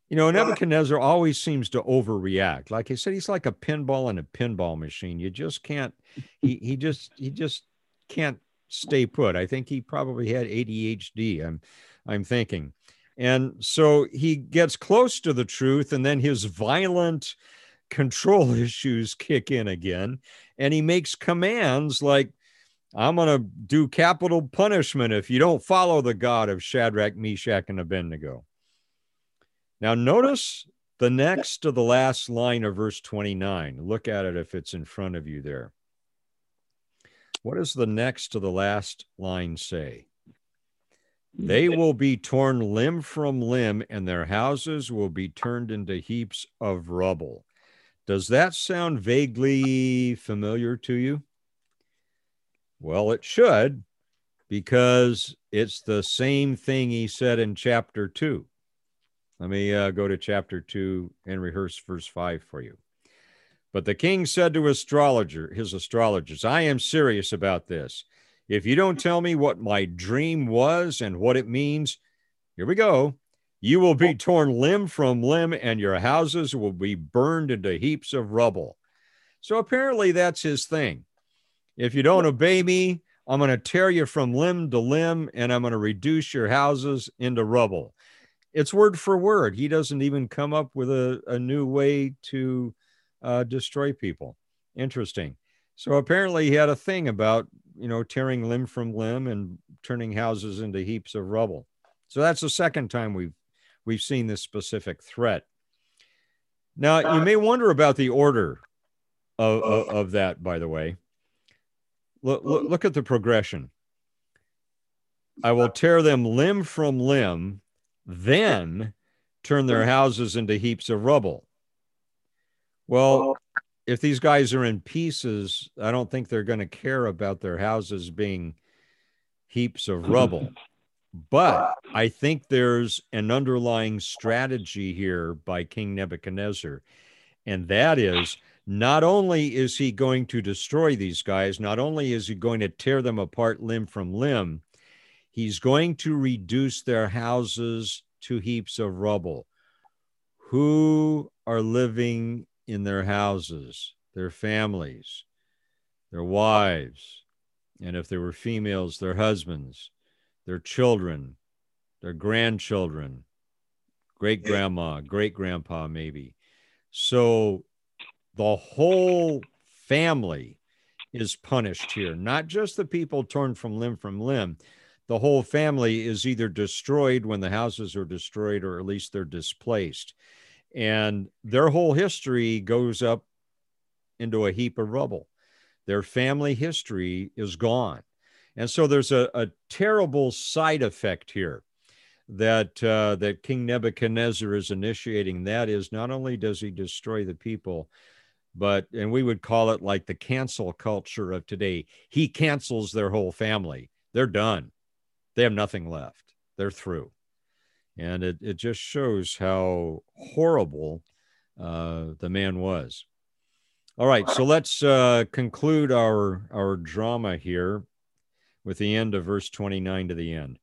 You know, Nebuchadnezzar always seems to overreact. Like I said, he's like a pinball in a pinball machine. You just can't. He he just he just can't stay put. I think he probably had ADHD. I'm I'm thinking, and so he gets close to the truth, and then his violent control issues kick in again. And he makes commands like, I'm going to do capital punishment if you don't follow the God of Shadrach, Meshach, and Abednego. Now, notice the next to the last line of verse 29. Look at it if it's in front of you there. What does the next to the last line say? They mm. will be torn limb from limb, and their houses will be turned into heaps of rubble. Does that sound vaguely familiar to you? Well, it should, because it's the same thing he said in chapter 2. Let me uh, go to chapter 2 and rehearse verse 5 for you. But the king said to astrologer, his astrologers, I am serious about this. If you don't tell me what my dream was and what it means, here we go. You will be torn limb from limb, and your houses will be burned into heaps of rubble. So apparently, that's his thing. If you don't obey me, I'm going to tear you from limb to limb, and I'm going to reduce your houses into rubble. It's word for word. He doesn't even come up with a, a new way to uh, destroy people. Interesting. So apparently, he had a thing about you know tearing limb from limb and turning houses into heaps of rubble. So that's the second time we've we've seen this specific threat. Now you uh, may wonder about the order of, uh, of, of that. By the way, look, look uh, look at the progression. I will tear them limb from limb, then turn their houses into heaps of rubble. Well, if these guys are in pieces, I don't think they're going to care about their houses being heaps of rubble. But I think there's an underlying strategy here by King Nebuchadnezzar. And that is not only is he going to destroy these guys, not only is he going to tear them apart limb from limb, he's going to reduce their houses to heaps of rubble. Who are living in their houses, their families, their wives, and if there were females, their husbands, their children, their grandchildren, great grandma, great grandpa, maybe. So the whole family is punished here, not just the people torn from limb from limb. The whole family is either destroyed when the houses are destroyed or at least they're displaced and their whole history goes up into a heap of rubble. Their family history is gone. And so there's a, a terrible side effect here that uh, that King Nebuchadnezzar is initiating. That is, not only does he destroy the people, but and we would call it like the cancel culture of today. He cancels their whole family. They're done. They have nothing left. They're through and it, it just shows how horrible uh, the man was. All right, so let's uh, conclude our our drama here with the end of verse 29 to the end,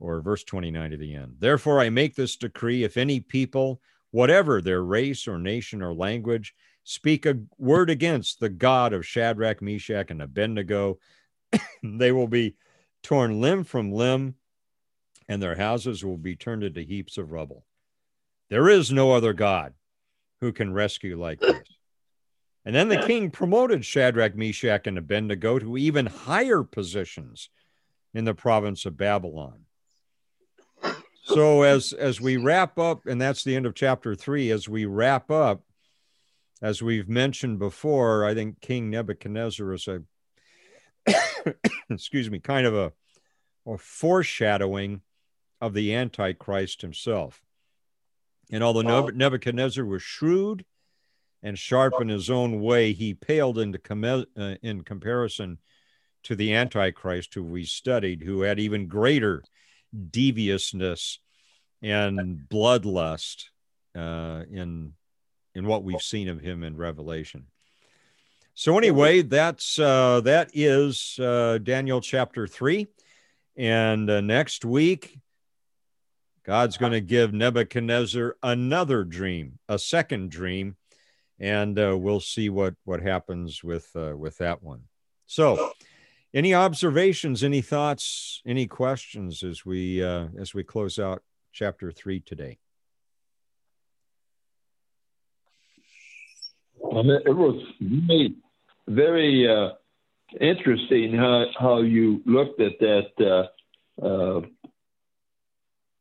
or verse 29 to the end. Therefore, I make this decree: if any people, whatever their race or nation or language, speak a word against the God of Shadrach, Meshach, and Abednego, they will be torn limb from limb and their houses will be turned into heaps of rubble. There is no other God who can rescue like this. And then the king promoted Shadrach, Meshach, and Abednego to even higher positions in the province of Babylon. So as as we wrap up, and that's the end of chapter three, as we wrap up, as we've mentioned before, I think King Nebuchadnezzar is a excuse me, kind of a, a foreshadowing of the Antichrist himself. And although Nebuchadnezzar was shrewd and sharp in his own way, he paled into com- uh, in comparison to the Antichrist who we studied, who had even greater deviousness and bloodlust uh, in in what we've seen of him in Revelation. So anyway, that's uh, that is uh, Daniel chapter three, and uh, next week God's going to give Nebuchadnezzar another dream, a second dream, and uh, we'll see what what happens with uh, with that one. So, any observations, any thoughts, any questions as we uh, as we close out chapter three today? it was very, very uh, interesting how how you looked at that uh, uh,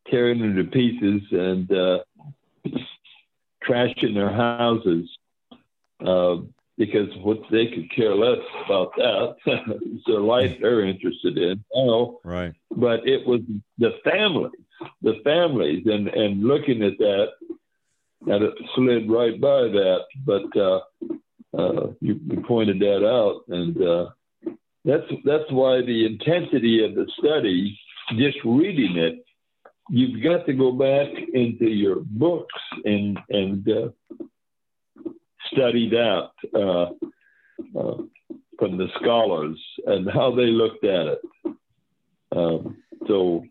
tearing into pieces and uh, trashing their houses uh, because what they could care less about that. it's their life they're interested in. Oh, right. But it was the families, the families, and and looking at that, and it slid right by that. But uh, uh, you, you, pointed that out, and uh, that's that's why the intensity of the study, just reading it, you've got to go back into your books and and uh, study that uh, uh, from the scholars and how they looked at it. Um, so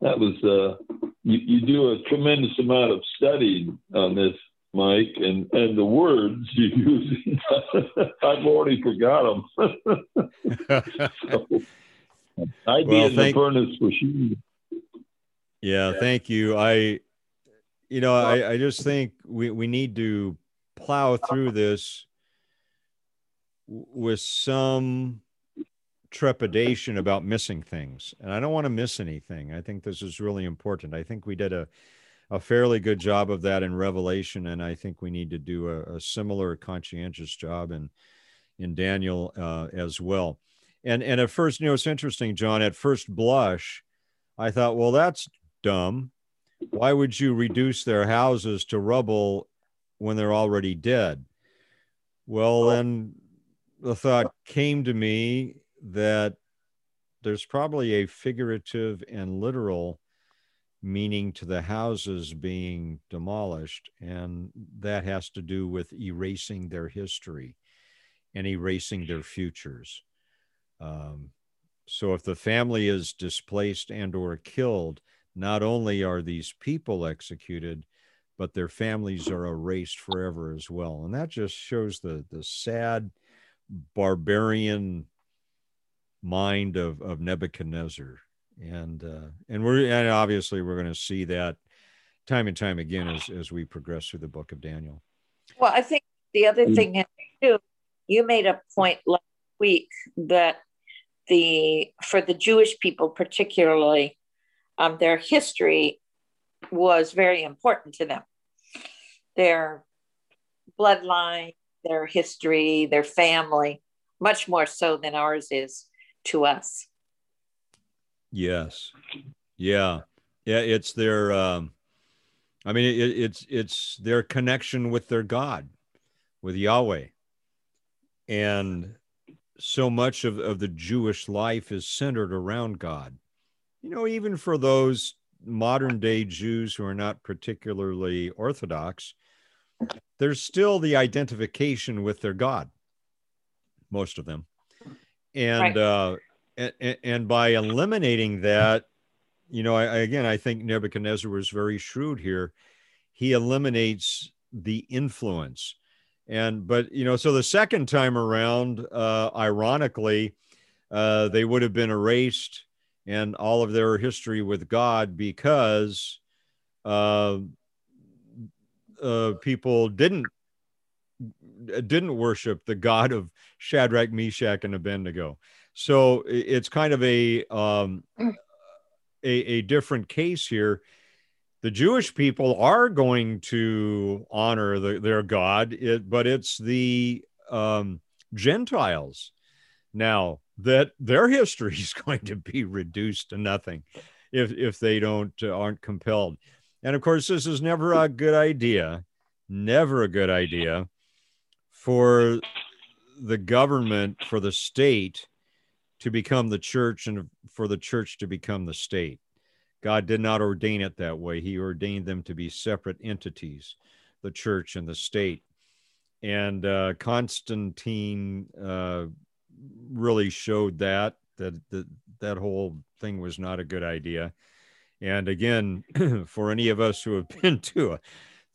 that was uh, you, you, do a tremendous amount of studying on this, Mike, and and the words you use. I've already forgot them. so, I'd well, be in thank- the furnace for sure. Yeah, thank you. I, you know, I, I just think we, we need to plow through this with some trepidation about missing things. And I don't want to miss anything. I think this is really important. I think we did a, a fairly good job of that in Revelation. And I think we need to do a, a similar conscientious job in, in Daniel uh, as well. And, and at first, you know, it's interesting, John, at first blush, I thought, well, that's dumb. Why would you reduce their houses to rubble when they're already dead? Well, then the thought came to me that there's probably a figurative and literal meaning to the houses being demolished, and that has to do with erasing their history and erasing their futures. Um, so if the family is displaced and or killed, not only are these people executed, but their families are erased forever as well. And that just shows the the sad barbarian mind of, of Nebuchadnezzar. And uh, and we're and obviously we're going to see that time and time again as, as we progress through the book of Daniel. Well, I think the other thing too, you made a point last week that the for the Jewish people particularly, um, their history was very important to them. Their bloodline, their history, their family, much more so than ours is to us. Yes. Yeah. Yeah. It's their, um, I mean, it, it's, it's their connection with their God, with Yahweh. And so much of, of the Jewish life is centered around God you know, even for those modern day Jews who are not particularly Orthodox, there's still the identification with their God, most of them. And, right. uh, and, and by eliminating that, you know, I, again, I think Nebuchadnezzar was very shrewd here. He eliminates the influence. And, but, you know, so the second time around, uh, ironically, uh, they would have been erased and all of their history with God because uh, uh, people didn't didn't worship the God of Shadrach, Meshach, and Abednego. So it's kind of a um, a, a different case here. The Jewish people are going to honor the, their God, it, but it's the um, Gentiles now that their history is going to be reduced to nothing if if they don't uh, aren't compelled. And of course, this is never a good idea, never a good idea for the government, for the state to become the church and for the church to become the state. God did not ordain it that way. He ordained them to be separate entities, the church and the state. And uh, Constantine uh, really showed that that that that whole thing was not a good idea. And again, for any of us who have been to a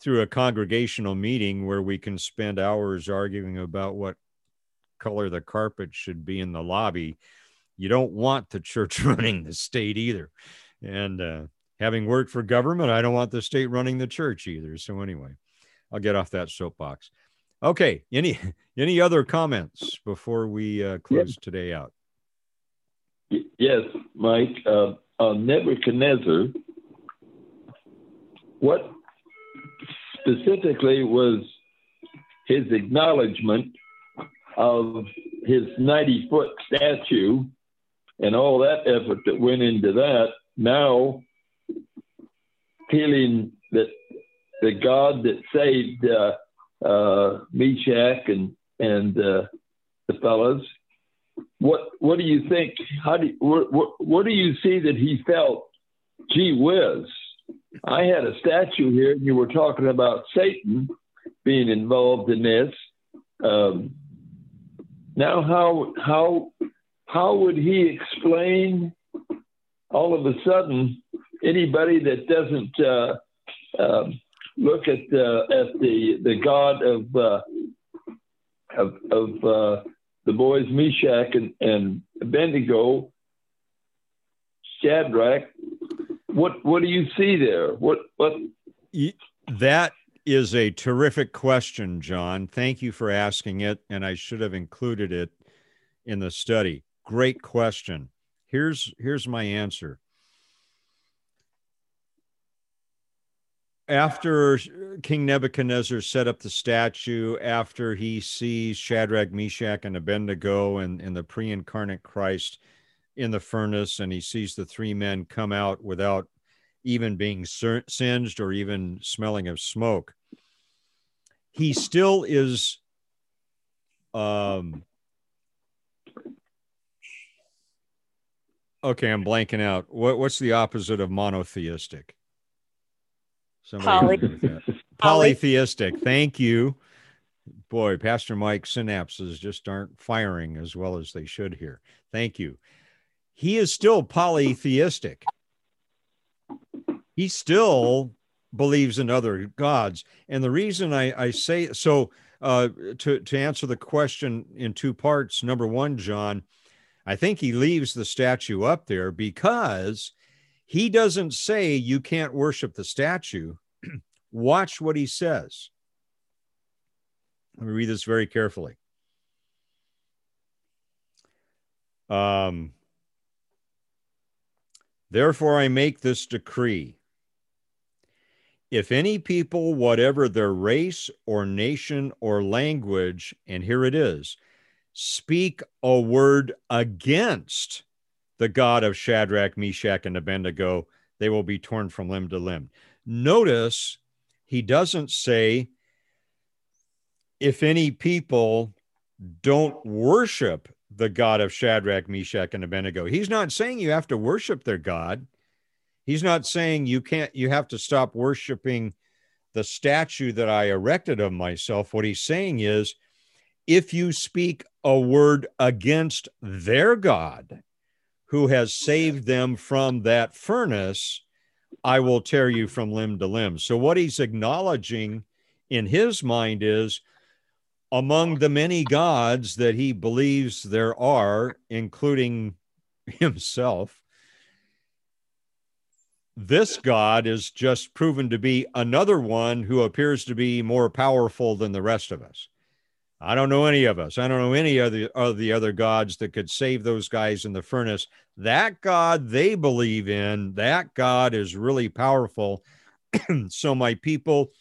through a congregational meeting where we can spend hours arguing about what color the carpet should be in the lobby, you don't want the church running the state either. And uh, having worked for government, I don't want the state running the church either. So anyway, I'll get off that soapbox. Okay. Any any other comments before we uh, close today out? Yes, Mike. Uh, uh, Nebuchadnezzar. What specifically was his acknowledgement of his 90 foot statue and all that effort that went into that. Now, feeling that the God that saved uh, uh, Meshach and and uh, the fellows, what what do you think? How do you, what, what, do you see that he felt? Gee whiz! I had a statue here, and you were talking about Satan being involved in this. Um, now, how how how would he explain all of a sudden anybody that doesn't uh, uh, look at uh, at the the God of uh, of, of uh, the boys Meshach and, and Abednego, Shadrach? What what do you see there? What what? That is a terrific question, John. Thank you for asking it, and I should have included it in the study. Great question. Here's here's my answer. After King Nebuchadnezzar set up the statue, after he sees Shadrach, Meshach, and Abednego and, and the pre incarnate Christ in the furnace, and he sees the three men come out without even being singed or even smelling of smoke. He still is um okay, I'm blanking out. What what's the opposite of monotheistic? Somebody Poly- Polytheistic. Thank you. Boy, Pastor Mike synapses just aren't firing as well as they should here. Thank you. He is still polytheistic he still believes in other gods. And the reason I, I say so uh, to, to answer the question in two parts number one, John, I think he leaves the statue up there because he doesn't say you can't worship the statue. Watch what he says. Let me read this very carefully. Um, Therefore, I make this decree if any people, whatever their race or nation or language, and here it is, speak a word against the God of Shadrach, Meshach, and Abednego, they will be torn from limb to limb. Notice he doesn't say, if any people don't worship the God of Shadrach, Meshach, and Abednego. He's not saying you have to worship their God. He's not saying you can't, you have to stop worshiping the statue that I erected of myself. What he's saying is, if you speak a word against their God who has saved them from that furnace, I will tear you from limb to limb. So, what he's acknowledging in his mind is among the many gods that he believes there are, including himself, this God is just proven to be another one who appears to be more powerful than the rest of us. I don't know any of us. I don't know any other of the other gods that could save those guys in the furnace. That God they believe in, that God is really powerful. so, my people,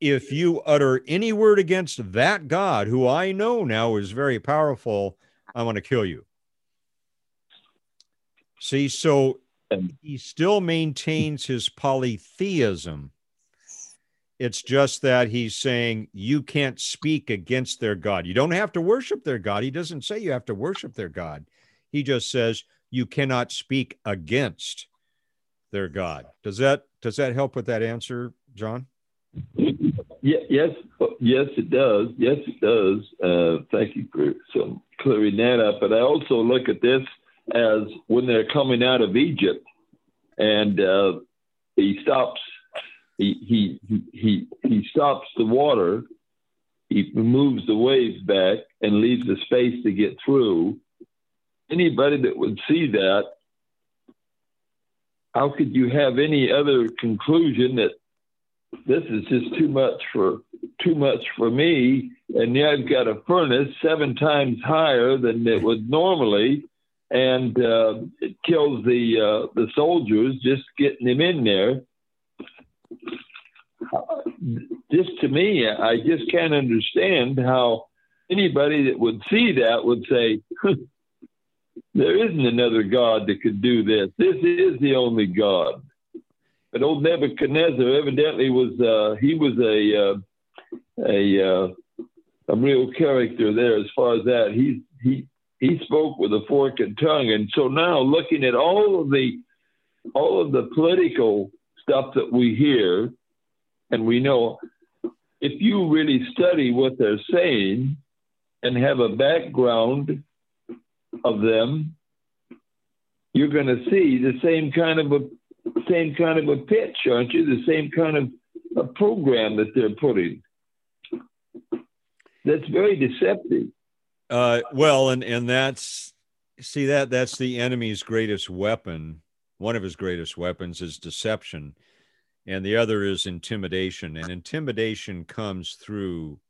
if you utter any word against that God, who I know now is very powerful, I want to kill you. See, so he still maintains his polytheism. It's just that he's saying you can't speak against their God. You don't have to worship their God. He doesn't say you have to worship their God. He just says you cannot speak against their God. Does that does that help with that answer, John? Yes, yes, it does. Yes, it does. Uh, thank you for some clearing that up. But I also look at this as when they're coming out of Egypt, and uh, he stops. He, he he he stops the water. He moves the waves back and leaves the space to get through. Anybody that would see that, how could you have any other conclusion that this is just too much for too much for me. And yeah, I've got a furnace seven times higher than it would normally, and uh, it kills the uh, the soldiers just getting them in there. Just to me, I just can't understand how anybody that would see that would say, "There isn't another God that could do this. This is the only God." But old Nebuchadnezzar evidently was uh, he was a uh, a uh, a real character there as far as that. He he he spoke with a forked tongue, and so now looking at all of the all of the political stuff that we hear, and we know if you really study what they're saying and have a background of them, you're going to see the same kind of a same kind of a pitch, aren't you? The same kind of a program that they're putting. That's very deceptive. Uh, well, and and that's see that that's the enemy's greatest weapon. One of his greatest weapons is deception, and the other is intimidation. And intimidation comes through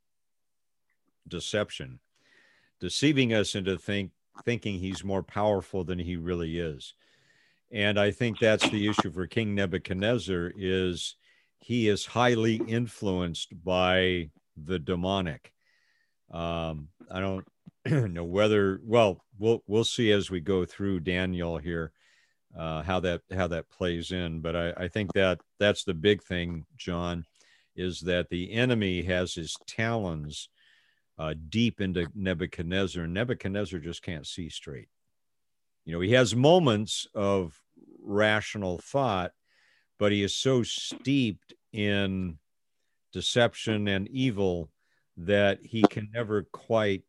deception, deceiving us into think thinking he's more powerful than he really is. And i think that's the issue for king nebuchadnezzar is he is highly influenced by the demonic. Um, i don't know whether well we'll we'll see as we go through daniel here uh, how that how that plays in but I, I think that that's the big thing john is that the enemy has his talons uh, deep into nebuchadnezzar nebuchadnezzar just can't see straight you know, he has moments of rational thought, but he is so steeped in deception and evil that he can never quite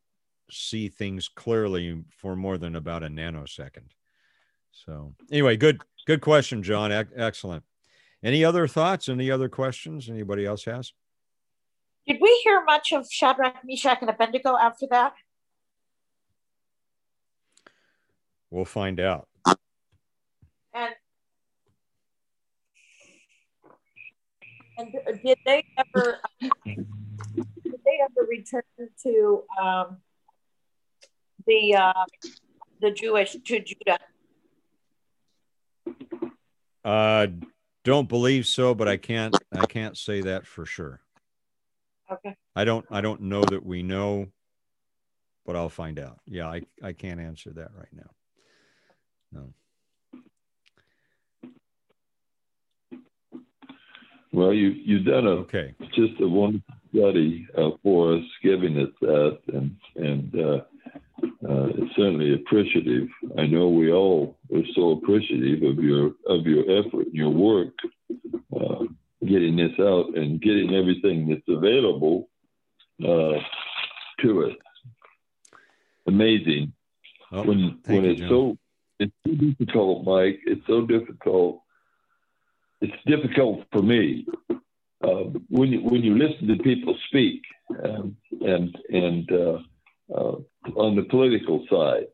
see things clearly for more than about a nanosecond. So, anyway, good good question, John. E- excellent. Any other thoughts? Any other questions? Anybody else has? Did we hear much of Shadrach, Meshach, and Abednego after that? We'll find out. And and did they ever did they ever return to um, the uh, the Jewish to Judah? Uh, don't believe so, but I can't I can't say that for sure. Okay. I don't I don't know that we know, but I'll find out. Yeah, I, I can't answer that right now. No. Well, you you've done a okay. just a wonderful study uh, for us, giving us that, and and uh, uh, certainly appreciative. I know we all are so appreciative of your of your effort and your work, uh, getting this out and getting everything that's available uh, to us. Amazing oh, when when you, it's John. so it's so difficult, Mike. It's so difficult. It's difficult for me uh, when you when you listen to people speak um, and and uh, uh, on the political side.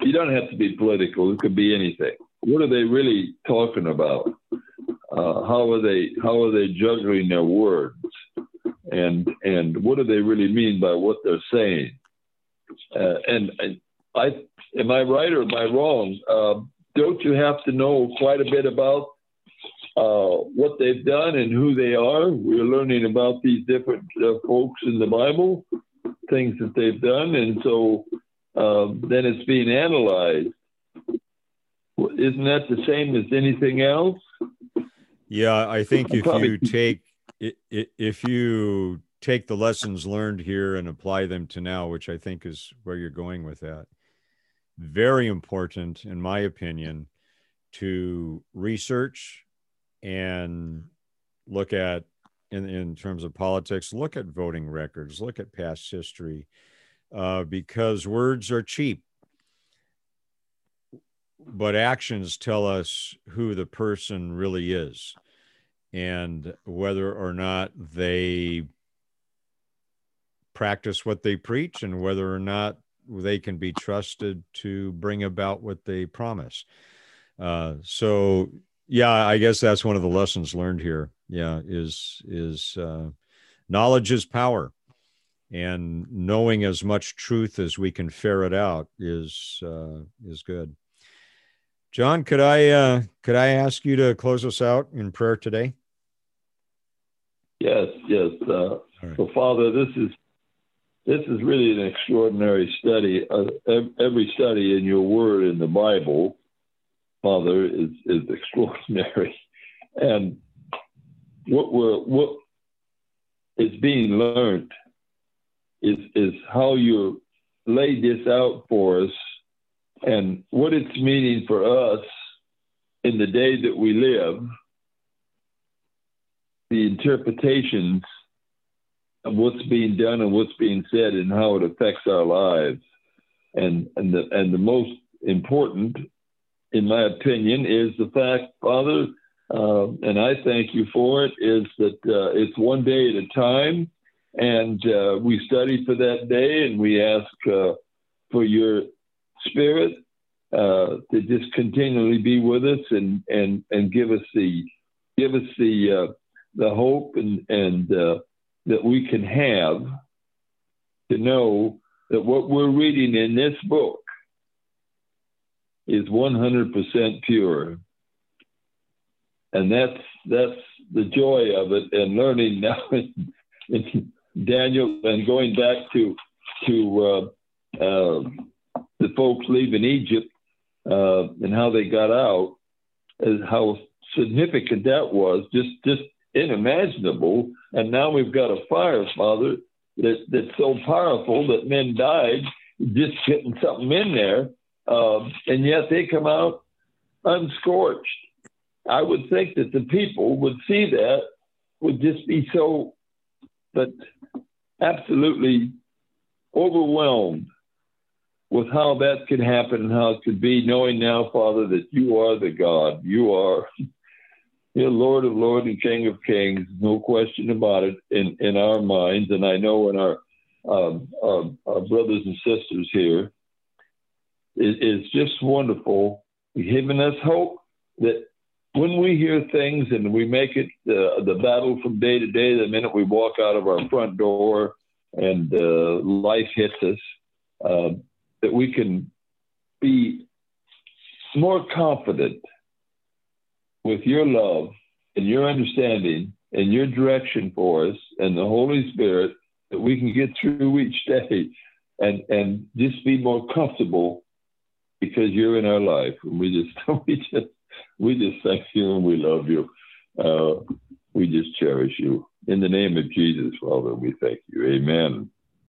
You don't have to be political. It could be anything. What are they really talking about? Uh, how are they how are they juggling their words? And and what do they really mean by what they're saying? Uh, and, and I am I right or am I wrong? Uh, don't you have to know quite a bit about uh, what they've done and who they are? We're learning about these different uh, folks in the Bible, things that they've done, and so um, then it's being analyzed. Isn't that the same as anything else? Yeah, I think if you take if you take the lessons learned here and apply them to now, which I think is where you're going with that, very important, in my opinion, to research and look at in, in terms of politics, look at voting records, look at past history, uh, because words are cheap. But actions tell us who the person really is and whether or not they practice what they preach and whether or not they can be trusted to bring about what they promise. Uh, so yeah, I guess that's one of the lessons learned here. Yeah, is is uh, knowledge is power, and knowing as much truth as we can ferret out is uh, is good. John, could I uh, could I ask you to close us out in prayer today? Yes, yes. Uh, right. So, Father, this is this is really an extraordinary study. Uh, every study in your Word in the Bible Father is is extraordinary, and what we're what is being learned is is how you lay this out for us and what it's meaning for us in the day that we live the interpretations of what's being done and what's being said and how it affects our lives. And and the and the most important in my opinion, is the fact, Father, uh, and I thank you for it, is that uh, it's one day at a time. And uh, we study for that day and we ask uh, for your spirit uh, to just continually be with us and, and, and give us the, give us the, uh, the hope and, and that we can have to know that what we're reading in this book is 100% pure. And that's that's the joy of it and learning now in, Daniel and going back to to uh, uh, the folks leaving Egypt uh, and how they got out, and how significant that was, just just unimaginable. And now we've got a fire, Father, that, that's so powerful that men died just getting something in there um, and yet they come out unscorched. I would think that the people would see that, would just be so, but absolutely overwhelmed with how that could happen and how it could be, knowing now, Father, that you are the God. You are the Lord of Lords and King of Kings, no question about it in, in our minds. And I know in our, um, our, our brothers and sisters here, is, is just wonderful, giving us hope that when we hear things and we make it uh, the battle from day to day, the minute we walk out of our front door and uh, life hits us, uh, that we can be more confident with your love and your understanding and your direction for us and the Holy Spirit that we can get through each day and, and just be more comfortable because you're in our life. And we just, we just, we just thank you and we love you. Uh, we just cherish you. In the name of Jesus, Father, we thank you. Amen.